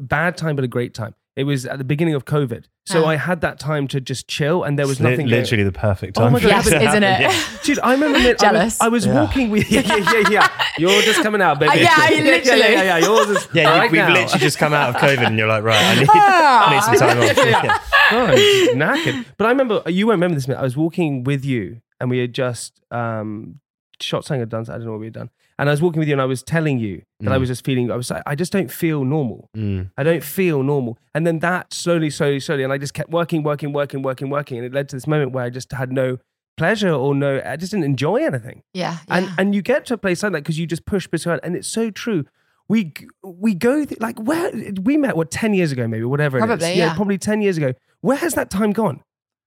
[SPEAKER 2] bad time but a great time it was at the beginning of covid so
[SPEAKER 3] Ah.
[SPEAKER 2] i had that time to just chill and there was
[SPEAKER 1] It's li-
[SPEAKER 2] nothing going-
[SPEAKER 1] literally the perfect
[SPEAKER 2] Oh
[SPEAKER 1] time.
[SPEAKER 2] my God,
[SPEAKER 3] yes, isn't it?
[SPEAKER 1] Yeah.
[SPEAKER 2] Dude, I remember I was- I was,
[SPEAKER 1] Yeah.
[SPEAKER 2] walking with yeah, yeah, yeah, yeah. You're just coming out, baby.
[SPEAKER 3] Uh, yeah,
[SPEAKER 2] yeah,
[SPEAKER 3] literally.
[SPEAKER 2] yeah, yeah, yeah. Yours is
[SPEAKER 1] Yeah, you,
[SPEAKER 2] right
[SPEAKER 1] we've
[SPEAKER 2] now.
[SPEAKER 1] literally just come out of COVID and you're like, right, I need, I need some time off.
[SPEAKER 2] Yeah, yeah.
[SPEAKER 1] Yeah.
[SPEAKER 2] Oh, I'm knackered. But I remember you won't remember this. minute. I was walking with you, and we had just um, shot something had done. I don't know what we had done. And I was walking with you, and I was telling you that I
[SPEAKER 1] Mm.
[SPEAKER 2] was just feeling. I was like, I just don't feel normal.
[SPEAKER 1] Mm.
[SPEAKER 2] I don't feel normal. And then that slowly, slowly, slowly, and I just kept working, working, working, working, working, and it led to this moment where I just had no pleasure or no. I just didn't enjoy anything.
[SPEAKER 3] yeah.
[SPEAKER 2] and
[SPEAKER 3] yeah.
[SPEAKER 2] and you get to a place like that because you just push between and it's so true we we go th- like where we met what 10 years ago maybe whatever it is.
[SPEAKER 3] Probably, yeah.
[SPEAKER 2] probably 10 years ago where has that time gone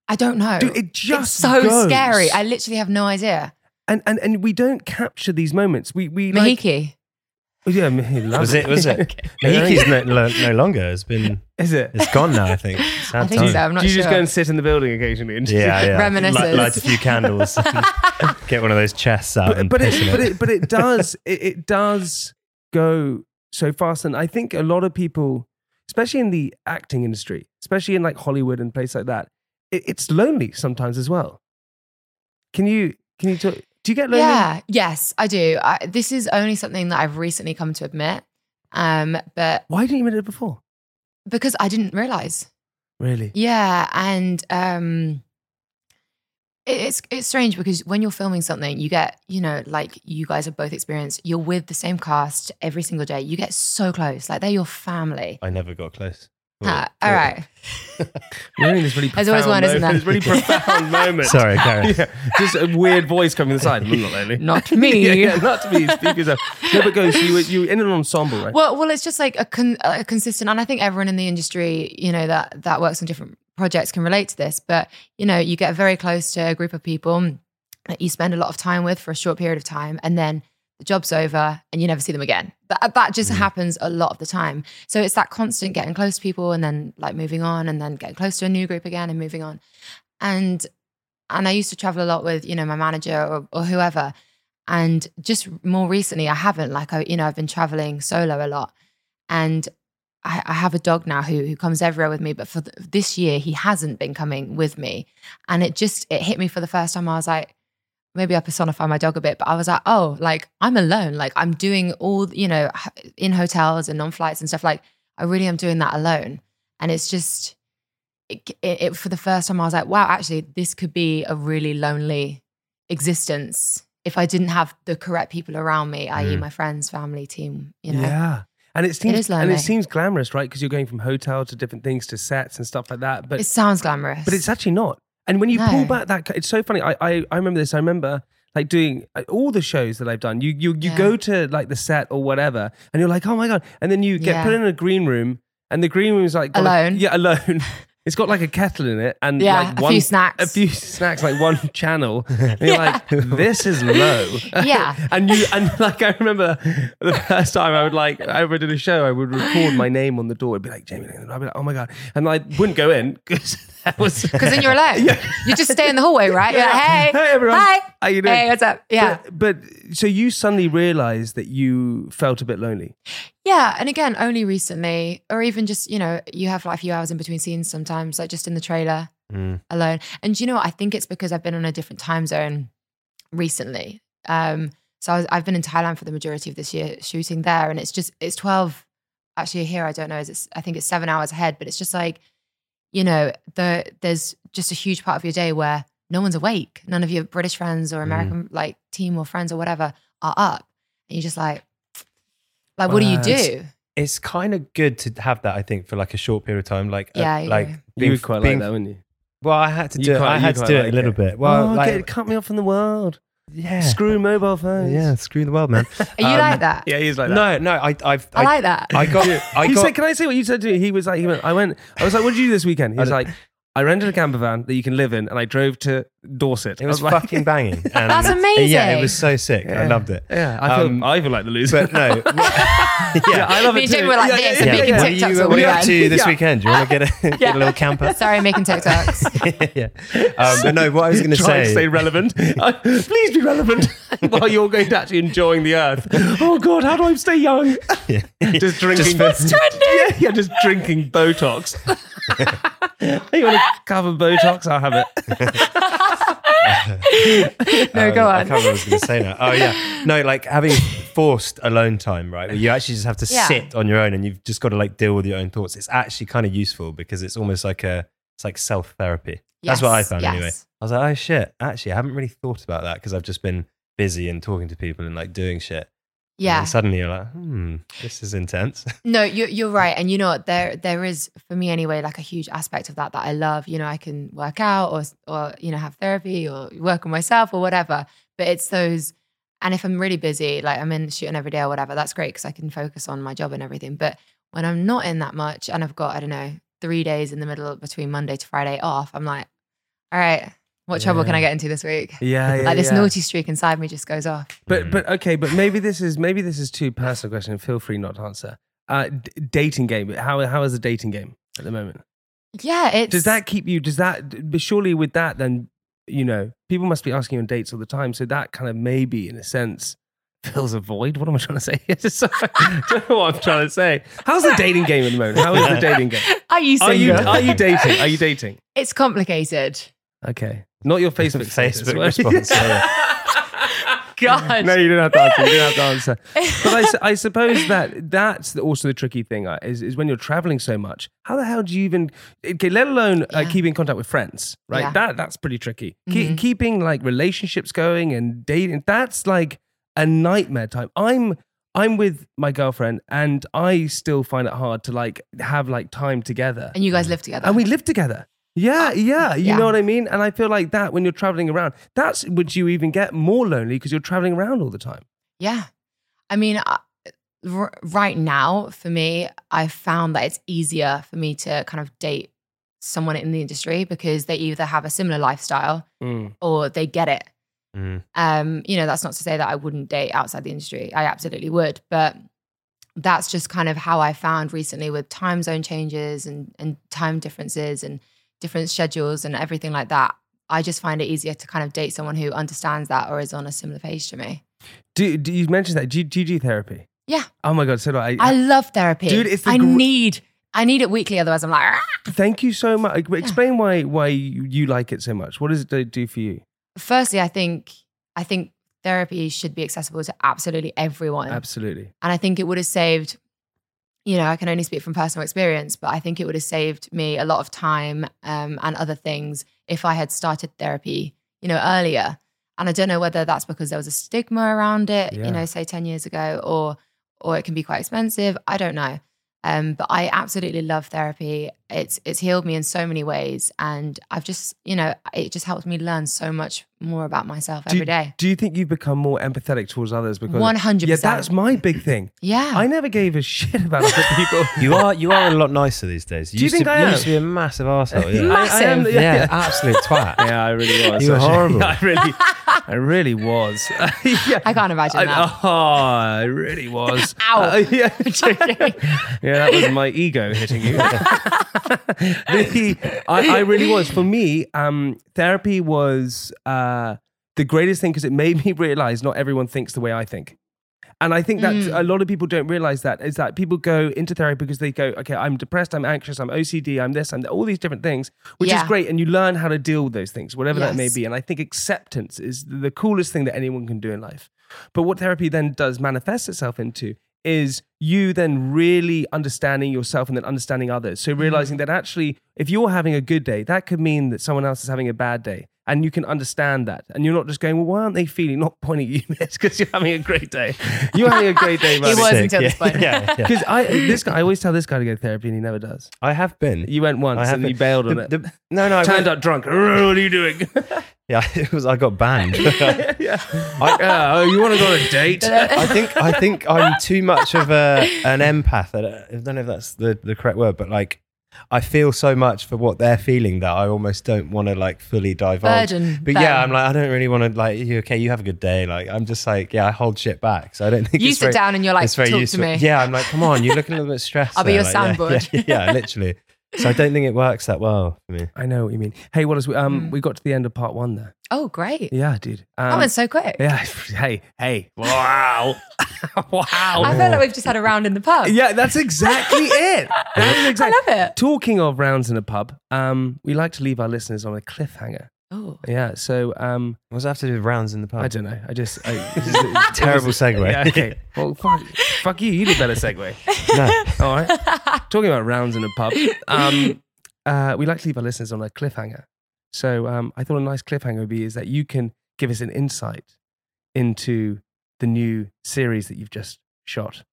[SPEAKER 3] I don't know.
[SPEAKER 2] Dude, it
[SPEAKER 3] it's
[SPEAKER 2] just
[SPEAKER 3] so
[SPEAKER 2] goes.
[SPEAKER 3] scary. I literally have no idea.
[SPEAKER 2] and and and we don't capture these moments we we like
[SPEAKER 3] Mahiki.
[SPEAKER 2] yeah Mahiki loves
[SPEAKER 1] Was it? Was it?
[SPEAKER 3] Okay.
[SPEAKER 1] Mahiki's no, no, no longer. It's been.
[SPEAKER 2] is it
[SPEAKER 1] It's gone now. I think. Sad
[SPEAKER 3] I think
[SPEAKER 1] time.
[SPEAKER 3] so. I'm not
[SPEAKER 2] do you
[SPEAKER 3] sure.
[SPEAKER 2] just go and sit in the building occasionally and just
[SPEAKER 1] Yeah, yeah.
[SPEAKER 3] Reminisces.
[SPEAKER 1] Light, light a few candles. get one of those chests out
[SPEAKER 2] but,
[SPEAKER 1] and
[SPEAKER 2] but
[SPEAKER 1] piss
[SPEAKER 2] it, but
[SPEAKER 1] it.
[SPEAKER 2] it but it does it, it does go so fast and i think a lot of people especially in the acting industry, especially in like Hollywood and places like that, it, it's lonely sometimes as well. Can you can you talk? Do you get lonely?
[SPEAKER 3] Yeah, yes, I do. I, this is only something that I've recently come to admit. Um, but
[SPEAKER 2] Why didn't you admit it before?
[SPEAKER 3] because I didn't realize.
[SPEAKER 2] Really?
[SPEAKER 3] Yeah, and um, it- it's it's strange because when you're filming something, you get you know like you guys have both experienced. You're with the same cast every single day. You get so close, like they're your family.
[SPEAKER 1] I never got close.
[SPEAKER 3] All right.
[SPEAKER 2] Uh, we're in this really
[SPEAKER 3] There's always
[SPEAKER 2] profound
[SPEAKER 3] one, isn't
[SPEAKER 2] moment-
[SPEAKER 3] there?
[SPEAKER 2] This really profound moment.
[SPEAKER 1] Sorry, Karen.
[SPEAKER 2] Yeah, just a weird voice coming to the side. Not lonely.
[SPEAKER 3] Not me.
[SPEAKER 2] yeah, yeah, not to me. Speak yourself. No, but go. So you were, you were in an ensemble, right?
[SPEAKER 3] Well, well, it's just like a, con- a consistent, and I think everyone in the industry, you know, that that works on different projects can relate to this. But you know, you get very close to a group of people that you spend a lot of time with for a short period of time, and then the job's over, and you never see them again. That uh, that just mm. happens a lot of the time. So it's that constant getting close to people, and then like moving on, and then getting close to a new group again, and moving on, and and I used to travel a lot with you know my manager or, or whoever. And just more recently, I haven't. Like I, you know, I've been traveling solo a lot, and I, I have a dog now who who comes everywhere with me. But for th this year, he hasn't been coming with me, and it just it hit me for the first time. I was like, maybe I personify my dog a bit, but I was like, oh, like I'm alone. Like I'm doing all you know in hotels and on flights and stuff. Like I really am doing that alone, and it's just. It, it, it, for the first time, I was like, wow, actually, this could be a really lonely existence if I didn't have the correct people around me, i.e.,
[SPEAKER 1] Mm.
[SPEAKER 3] my friends, family, team. You know,
[SPEAKER 2] Yeah. And it seems
[SPEAKER 3] is
[SPEAKER 2] and it seems glamorous, right? Because you're going from hotel to different things to sets and stuff like that. But
[SPEAKER 3] it sounds glamorous,
[SPEAKER 2] but it's actually not. And when you pull back that, it's so funny. I, I I remember this. I remember like doing uh, all the shows that I've done. You you you
[SPEAKER 3] Yeah.
[SPEAKER 2] go to like the set or whatever, and you're like, oh my god, and then you get
[SPEAKER 3] Yeah.
[SPEAKER 2] put in a green room, and the green room is like got a-
[SPEAKER 3] Alone.
[SPEAKER 2] yeah, alone. It's got like a kettle in it, and
[SPEAKER 3] Yeah,
[SPEAKER 2] like
[SPEAKER 3] a
[SPEAKER 2] one,
[SPEAKER 3] few snacks.
[SPEAKER 2] a few snacks, like one channel. And you're like, this is low.
[SPEAKER 3] Yeah.
[SPEAKER 2] and you and like I remember the first time I would like I ever did a show, I would record my name on the door. It'd be like Jamie, I'd be like, oh my god, and I wouldn't go in because that was
[SPEAKER 3] because then you're alone. You just stay in the hallway, right? You're like, hey,
[SPEAKER 2] Hey, everyone.
[SPEAKER 3] hi,
[SPEAKER 2] How you doing?
[SPEAKER 3] hey, what's up? Yeah,
[SPEAKER 2] But, but so you suddenly realized that you felt a bit lonely.
[SPEAKER 3] yeah. And again, only recently, or even just you know, you have like a few hours in between scenes sometimes, like just in the trailer
[SPEAKER 1] Mm.
[SPEAKER 3] alone. And you know what? I think it's because I've been on a different time zone recently. Um, so I was, I've been in Thailand for the majority of this year shooting there, and it's just it's twelve. Actually, here I don't know. Is it's I think it's seven hours ahead, but it's just like you know the there's just a huge part of your day where no one's awake. None of your British friends or American like team or friends or whatever are up, and you're just like, like what do you do?
[SPEAKER 1] It's kind of good to have that, I think, for like a short period of time. Like, uh,
[SPEAKER 3] Yeah, yeah.
[SPEAKER 1] like
[SPEAKER 2] You
[SPEAKER 1] being-
[SPEAKER 2] would quite
[SPEAKER 1] being-
[SPEAKER 2] like that, wouldn't you?
[SPEAKER 1] Well, I had to
[SPEAKER 2] You
[SPEAKER 1] do it. I had to
[SPEAKER 2] quite
[SPEAKER 1] do it a little
[SPEAKER 2] it.
[SPEAKER 1] bit. Well,
[SPEAKER 2] oh,
[SPEAKER 1] like,
[SPEAKER 2] get, cut me off from the world.
[SPEAKER 1] Yeah,
[SPEAKER 2] Screw mobile phones.
[SPEAKER 1] yeah, screw the world, man.
[SPEAKER 3] Are you
[SPEAKER 1] Um,
[SPEAKER 3] like that?
[SPEAKER 2] Yeah, he's like that.
[SPEAKER 1] no, no, I, I've,
[SPEAKER 3] I like that.
[SPEAKER 1] I got, I
[SPEAKER 2] he
[SPEAKER 1] got.
[SPEAKER 2] said, "Can I say what you said to me?" He was like, "He went, I went, I was like, what did you do this weekend?" He was like, "I rented a camper van that you can live in, and I drove to Dorset."
[SPEAKER 1] it was
[SPEAKER 2] I like,
[SPEAKER 1] fucking banging. And
[SPEAKER 3] That's amazing.
[SPEAKER 1] Yeah, it was so sick. I loved it.
[SPEAKER 2] Yeah, I feel,
[SPEAKER 1] Um,
[SPEAKER 2] I feel like the loser.
[SPEAKER 1] But no,
[SPEAKER 2] yeah, I love
[SPEAKER 3] Me
[SPEAKER 2] it
[SPEAKER 3] and Jake
[SPEAKER 2] too.
[SPEAKER 3] were like
[SPEAKER 2] Yeah,
[SPEAKER 3] this
[SPEAKER 2] yeah,
[SPEAKER 3] and
[SPEAKER 2] yeah,
[SPEAKER 3] making
[SPEAKER 2] yeah.
[SPEAKER 1] what are
[SPEAKER 3] TikToks
[SPEAKER 1] you, what are you up to this
[SPEAKER 2] Yeah.
[SPEAKER 1] weekend? Do you want to get a, get a little camper?
[SPEAKER 3] Sorry, making TikToks.
[SPEAKER 1] yeah. Um, but no, what I was going to
[SPEAKER 2] Trying to
[SPEAKER 1] say.
[SPEAKER 2] stay relevant. Uh, Please be relevant while you're going to actually enjoying the earth. Oh God, how do I stay young?
[SPEAKER 1] Yeah.
[SPEAKER 2] Just drinking.
[SPEAKER 1] Just-
[SPEAKER 2] Yeah, yeah, just drinking Botox. you want to cover Botox? I'll have it.
[SPEAKER 3] no, go
[SPEAKER 1] Um, I
[SPEAKER 3] on.
[SPEAKER 1] can't remember what I was going to say now. Oh yeah, no, like having forced alone time, right? Where you actually just have to
[SPEAKER 3] Yeah.
[SPEAKER 1] sit on your own, and you've just got to like deal with your own thoughts. It's actually kind of useful because it's almost like a, it's like self therapy. That's what I
[SPEAKER 3] Yes,
[SPEAKER 1] found anyway. I was like, oh shit, actually, I haven't really thought about that because I've just been busy and talking to people and like doing shit.
[SPEAKER 3] Yeah.
[SPEAKER 1] suddenly you're like, hmm, this is intense.
[SPEAKER 3] No, you're you're right, and you know what? There there is for me anyway, like a huge aspect of that that I love. You know, I can work out or or you know have therapy or work on myself or whatever. But it's those, and if I'm really busy, like I'm in shooting every day or whatever, that's great because I can focus on my job and everything. But when I'm not in that much, and I've got I don't know three days in the middle between Monday to Friday off, I'm like, all right, what trouble can I get into this week?
[SPEAKER 2] Yeah, yeah.
[SPEAKER 3] like this
[SPEAKER 2] yeah.
[SPEAKER 3] naughty streak inside me just goes off.
[SPEAKER 2] But but okay, but maybe this is maybe this is too personal question. Feel free not to answer. Uh, d- dating game. How how is the dating game at the moment?
[SPEAKER 3] Yeah, it's
[SPEAKER 2] Does that keep you? Does that? But surely with that, then you know, people must be asking you on dates all the time. So that kind of maybe, in a sense, fills a void. What am I trying to say? I don't know what I'm trying to say. How's the dating game at the moment? How is the dating game?
[SPEAKER 3] Are you
[SPEAKER 2] Are you are you dating? Are you dating?
[SPEAKER 3] it's complicated.
[SPEAKER 2] Okay, not your Facebook
[SPEAKER 1] Facebook response.
[SPEAKER 3] God.
[SPEAKER 2] no, you don't have to answer. You don't have to answer. But I, su- I suppose that that's the- also the tricky thing uh, is, is when you're traveling so much. How the hell do you even, okay, let alone uh,
[SPEAKER 3] Yeah.
[SPEAKER 2] keep in contact with friends, right?
[SPEAKER 3] Yeah.
[SPEAKER 2] That that's pretty tricky. Keep,
[SPEAKER 3] Mhm.
[SPEAKER 2] keeping like relationships going and dating. That's like a nightmare time. I'm I'm with my girlfriend, and I still find it hard to like have like time together,
[SPEAKER 3] And you guys live together.
[SPEAKER 2] and we live together. Yeah, yeah, you
[SPEAKER 3] Yeah.
[SPEAKER 2] know what I mean. And I feel like that when you're traveling around, that's would you even get more lonely because you're traveling around all the time.
[SPEAKER 3] Yeah. I mean, uh, r- right now, for me, I've found that it's easier for me to kind of date someone in the industry because they either have a similar lifestyle or they get it.
[SPEAKER 1] Mm.
[SPEAKER 3] Um, you know, that's not to say that I wouldn't date outside the industry. I absolutely would. But that's just kind of how I found recently with time zone changes and, and time differences and different schedules and everything like that. I just find it easier to kind of date someone who understands that or is on a similar page to me.
[SPEAKER 2] Do, do you mentioned that G, GG therapy?
[SPEAKER 3] Yeah.
[SPEAKER 2] Oh my god, so do I.
[SPEAKER 3] I love therapy.
[SPEAKER 2] Dude, it's the
[SPEAKER 3] I
[SPEAKER 2] gr-
[SPEAKER 3] need I need it weekly, otherwise I'm like, "Ah."
[SPEAKER 2] Thank you so much. Explain why why you, you like it so much. What does it do for you?
[SPEAKER 3] firstly, I think I think therapy should be accessible to absolutely everyone.
[SPEAKER 2] Absolutely.
[SPEAKER 3] And I think it would have saved, you know, I can only speak from personal experience, but I think it would have saved me a lot of time um, and other things if I had started therapy, you know, earlier. And I don't know whether that's because there was a stigma around it,
[SPEAKER 2] Yeah.
[SPEAKER 3] you know, say 10 years ago, or or it can be quite expensive. I don't know. Um, but I absolutely love therapy. It's it's healed me in so many ways. And I've just, you know, it just helps me learn so much more about myself
[SPEAKER 2] Do,
[SPEAKER 3] every day.
[SPEAKER 2] do you think you've become more empathetic towards others? Because
[SPEAKER 3] 100%.
[SPEAKER 2] Yeah, that's my big thing.
[SPEAKER 3] Yeah.
[SPEAKER 2] I never gave a shit about other people.
[SPEAKER 1] You are you are a lot nicer these days. You
[SPEAKER 2] Do you
[SPEAKER 1] used
[SPEAKER 2] think
[SPEAKER 1] to,
[SPEAKER 2] I
[SPEAKER 1] you
[SPEAKER 2] am?
[SPEAKER 1] used to be a massive arsehole. Yeah.
[SPEAKER 3] Massive.
[SPEAKER 2] I am-
[SPEAKER 1] yeah,
[SPEAKER 2] yeah.
[SPEAKER 1] absolute twat.
[SPEAKER 2] Yeah, I really was.
[SPEAKER 1] You were
[SPEAKER 2] actually.
[SPEAKER 1] horrible.
[SPEAKER 2] I really, I really was. yeah.
[SPEAKER 3] I can't imagine
[SPEAKER 2] I,
[SPEAKER 3] that.
[SPEAKER 2] oh, I really was.
[SPEAKER 3] Ow.
[SPEAKER 2] Uh, yeah. yeah, that was my ego hitting you. The- I, I really was. For me, um, therapy was uh, the greatest thing because it made me realize not everyone thinks the way I think. And I think that
[SPEAKER 3] Mm.
[SPEAKER 2] a lot of people don't realize that is that people go into therapy because they go, okay, I'm depressed, I'm anxious, I'm OCD, I'm this, I'm all these different things, which is great. And you learn how to deal with those things, whatever that may be. And I think acceptance is the coolest thing that anyone can do in life. But what therapy then does manifest itself into is you then really understanding yourself and then understanding others. So realizing that actually, if you're having a good day, that could mean that someone else is having a bad day. And you can understand that. And you're not just going, well, why aren't they feeling? Not pointing at you, miss, because you're having a great day. You're having a great day,
[SPEAKER 3] He was
[SPEAKER 1] Sick,
[SPEAKER 3] until this
[SPEAKER 1] yeah.
[SPEAKER 3] point.
[SPEAKER 1] Yeah, yeah.
[SPEAKER 2] Because I, this guy, I always tell this guy to go to therapy and he never does.
[SPEAKER 1] I have been.
[SPEAKER 2] You went once
[SPEAKER 1] I have
[SPEAKER 2] and
[SPEAKER 1] been.
[SPEAKER 2] you bailed on
[SPEAKER 1] The-
[SPEAKER 2] it.
[SPEAKER 1] the- no, no, I
[SPEAKER 2] Turned
[SPEAKER 1] went,
[SPEAKER 2] up drunk. What are you doing?
[SPEAKER 1] yeah, it was. I got banned.
[SPEAKER 2] yeah. I, oh, you want to go on a date?
[SPEAKER 1] I think I think I'm too much of a an empath. I don't, I don't know if that's the, the correct word, but like I feel so much for what they're feeling that I almost don't want to like fully divulge.
[SPEAKER 3] Burden
[SPEAKER 1] But yeah, I'm like I don't really want to like you okay, you have a good day. Like I'm just like yeah, I hold shit back. So I don't think
[SPEAKER 3] You sit
[SPEAKER 1] very-
[SPEAKER 3] down and you're like, "Talk to me."
[SPEAKER 1] Yeah, I'm like come on, you're looking a little bit stressed.
[SPEAKER 3] I'll be your
[SPEAKER 1] Like, yeah,
[SPEAKER 3] soundboard.
[SPEAKER 1] Yeah, yeah, literally. So I don't think it works that well for me.
[SPEAKER 2] I know what you mean. Hey, Wallis, we, um,
[SPEAKER 3] Mm.
[SPEAKER 2] we got to the end of part one there.
[SPEAKER 3] Oh, great.
[SPEAKER 2] Yeah, dude. Um,
[SPEAKER 3] that went so quick.
[SPEAKER 2] Yeah. Hey, hey. Wow. wow.
[SPEAKER 3] I feel like we've just had a round in the pub.
[SPEAKER 2] Yeah, that's exactly it. That is exactly.
[SPEAKER 3] I love it.
[SPEAKER 2] Talking of rounds in a pub, um, we like to leave our listeners on a cliffhanger.
[SPEAKER 3] Oh.
[SPEAKER 2] Yeah. So, um,
[SPEAKER 1] What does that have to do with rounds in the pub?
[SPEAKER 2] I don't know. I just I, it's just- it was-
[SPEAKER 1] Terrible segue.
[SPEAKER 2] Yeah, okay. Well, fuck, fuck you. You did better segue.
[SPEAKER 1] No.
[SPEAKER 2] All right. Talking about rounds in a pub, um, uh, we like to leave our listeners on a cliffhanger. So um, I thought a nice cliffhanger would be is that you can give us an insight into the new series that you've just shot.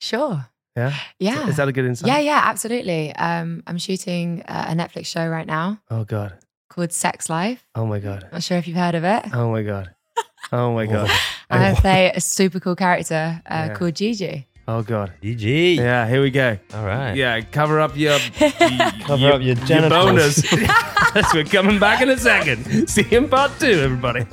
[SPEAKER 3] Sure.
[SPEAKER 2] Yeah.
[SPEAKER 3] Yeah.
[SPEAKER 2] Is that a good insight?
[SPEAKER 3] yeah, yeah, absolutely. Um, I'm shooting uh, a Netflix show right now
[SPEAKER 2] Oh god.
[SPEAKER 3] called Sex Life.
[SPEAKER 2] Oh my god.
[SPEAKER 3] Not sure if you've heard of it.
[SPEAKER 2] Oh my god. Oh my god.
[SPEAKER 3] I play a super cool character uh,
[SPEAKER 2] Yeah.
[SPEAKER 3] called Gigi.
[SPEAKER 2] Oh god.
[SPEAKER 1] GG.
[SPEAKER 2] Yeah. Here we go.
[SPEAKER 1] All right.
[SPEAKER 2] Yeah. Cover up your
[SPEAKER 1] Cover up your genitals.
[SPEAKER 2] boners. We're coming back in a second. See you in part two, everybody.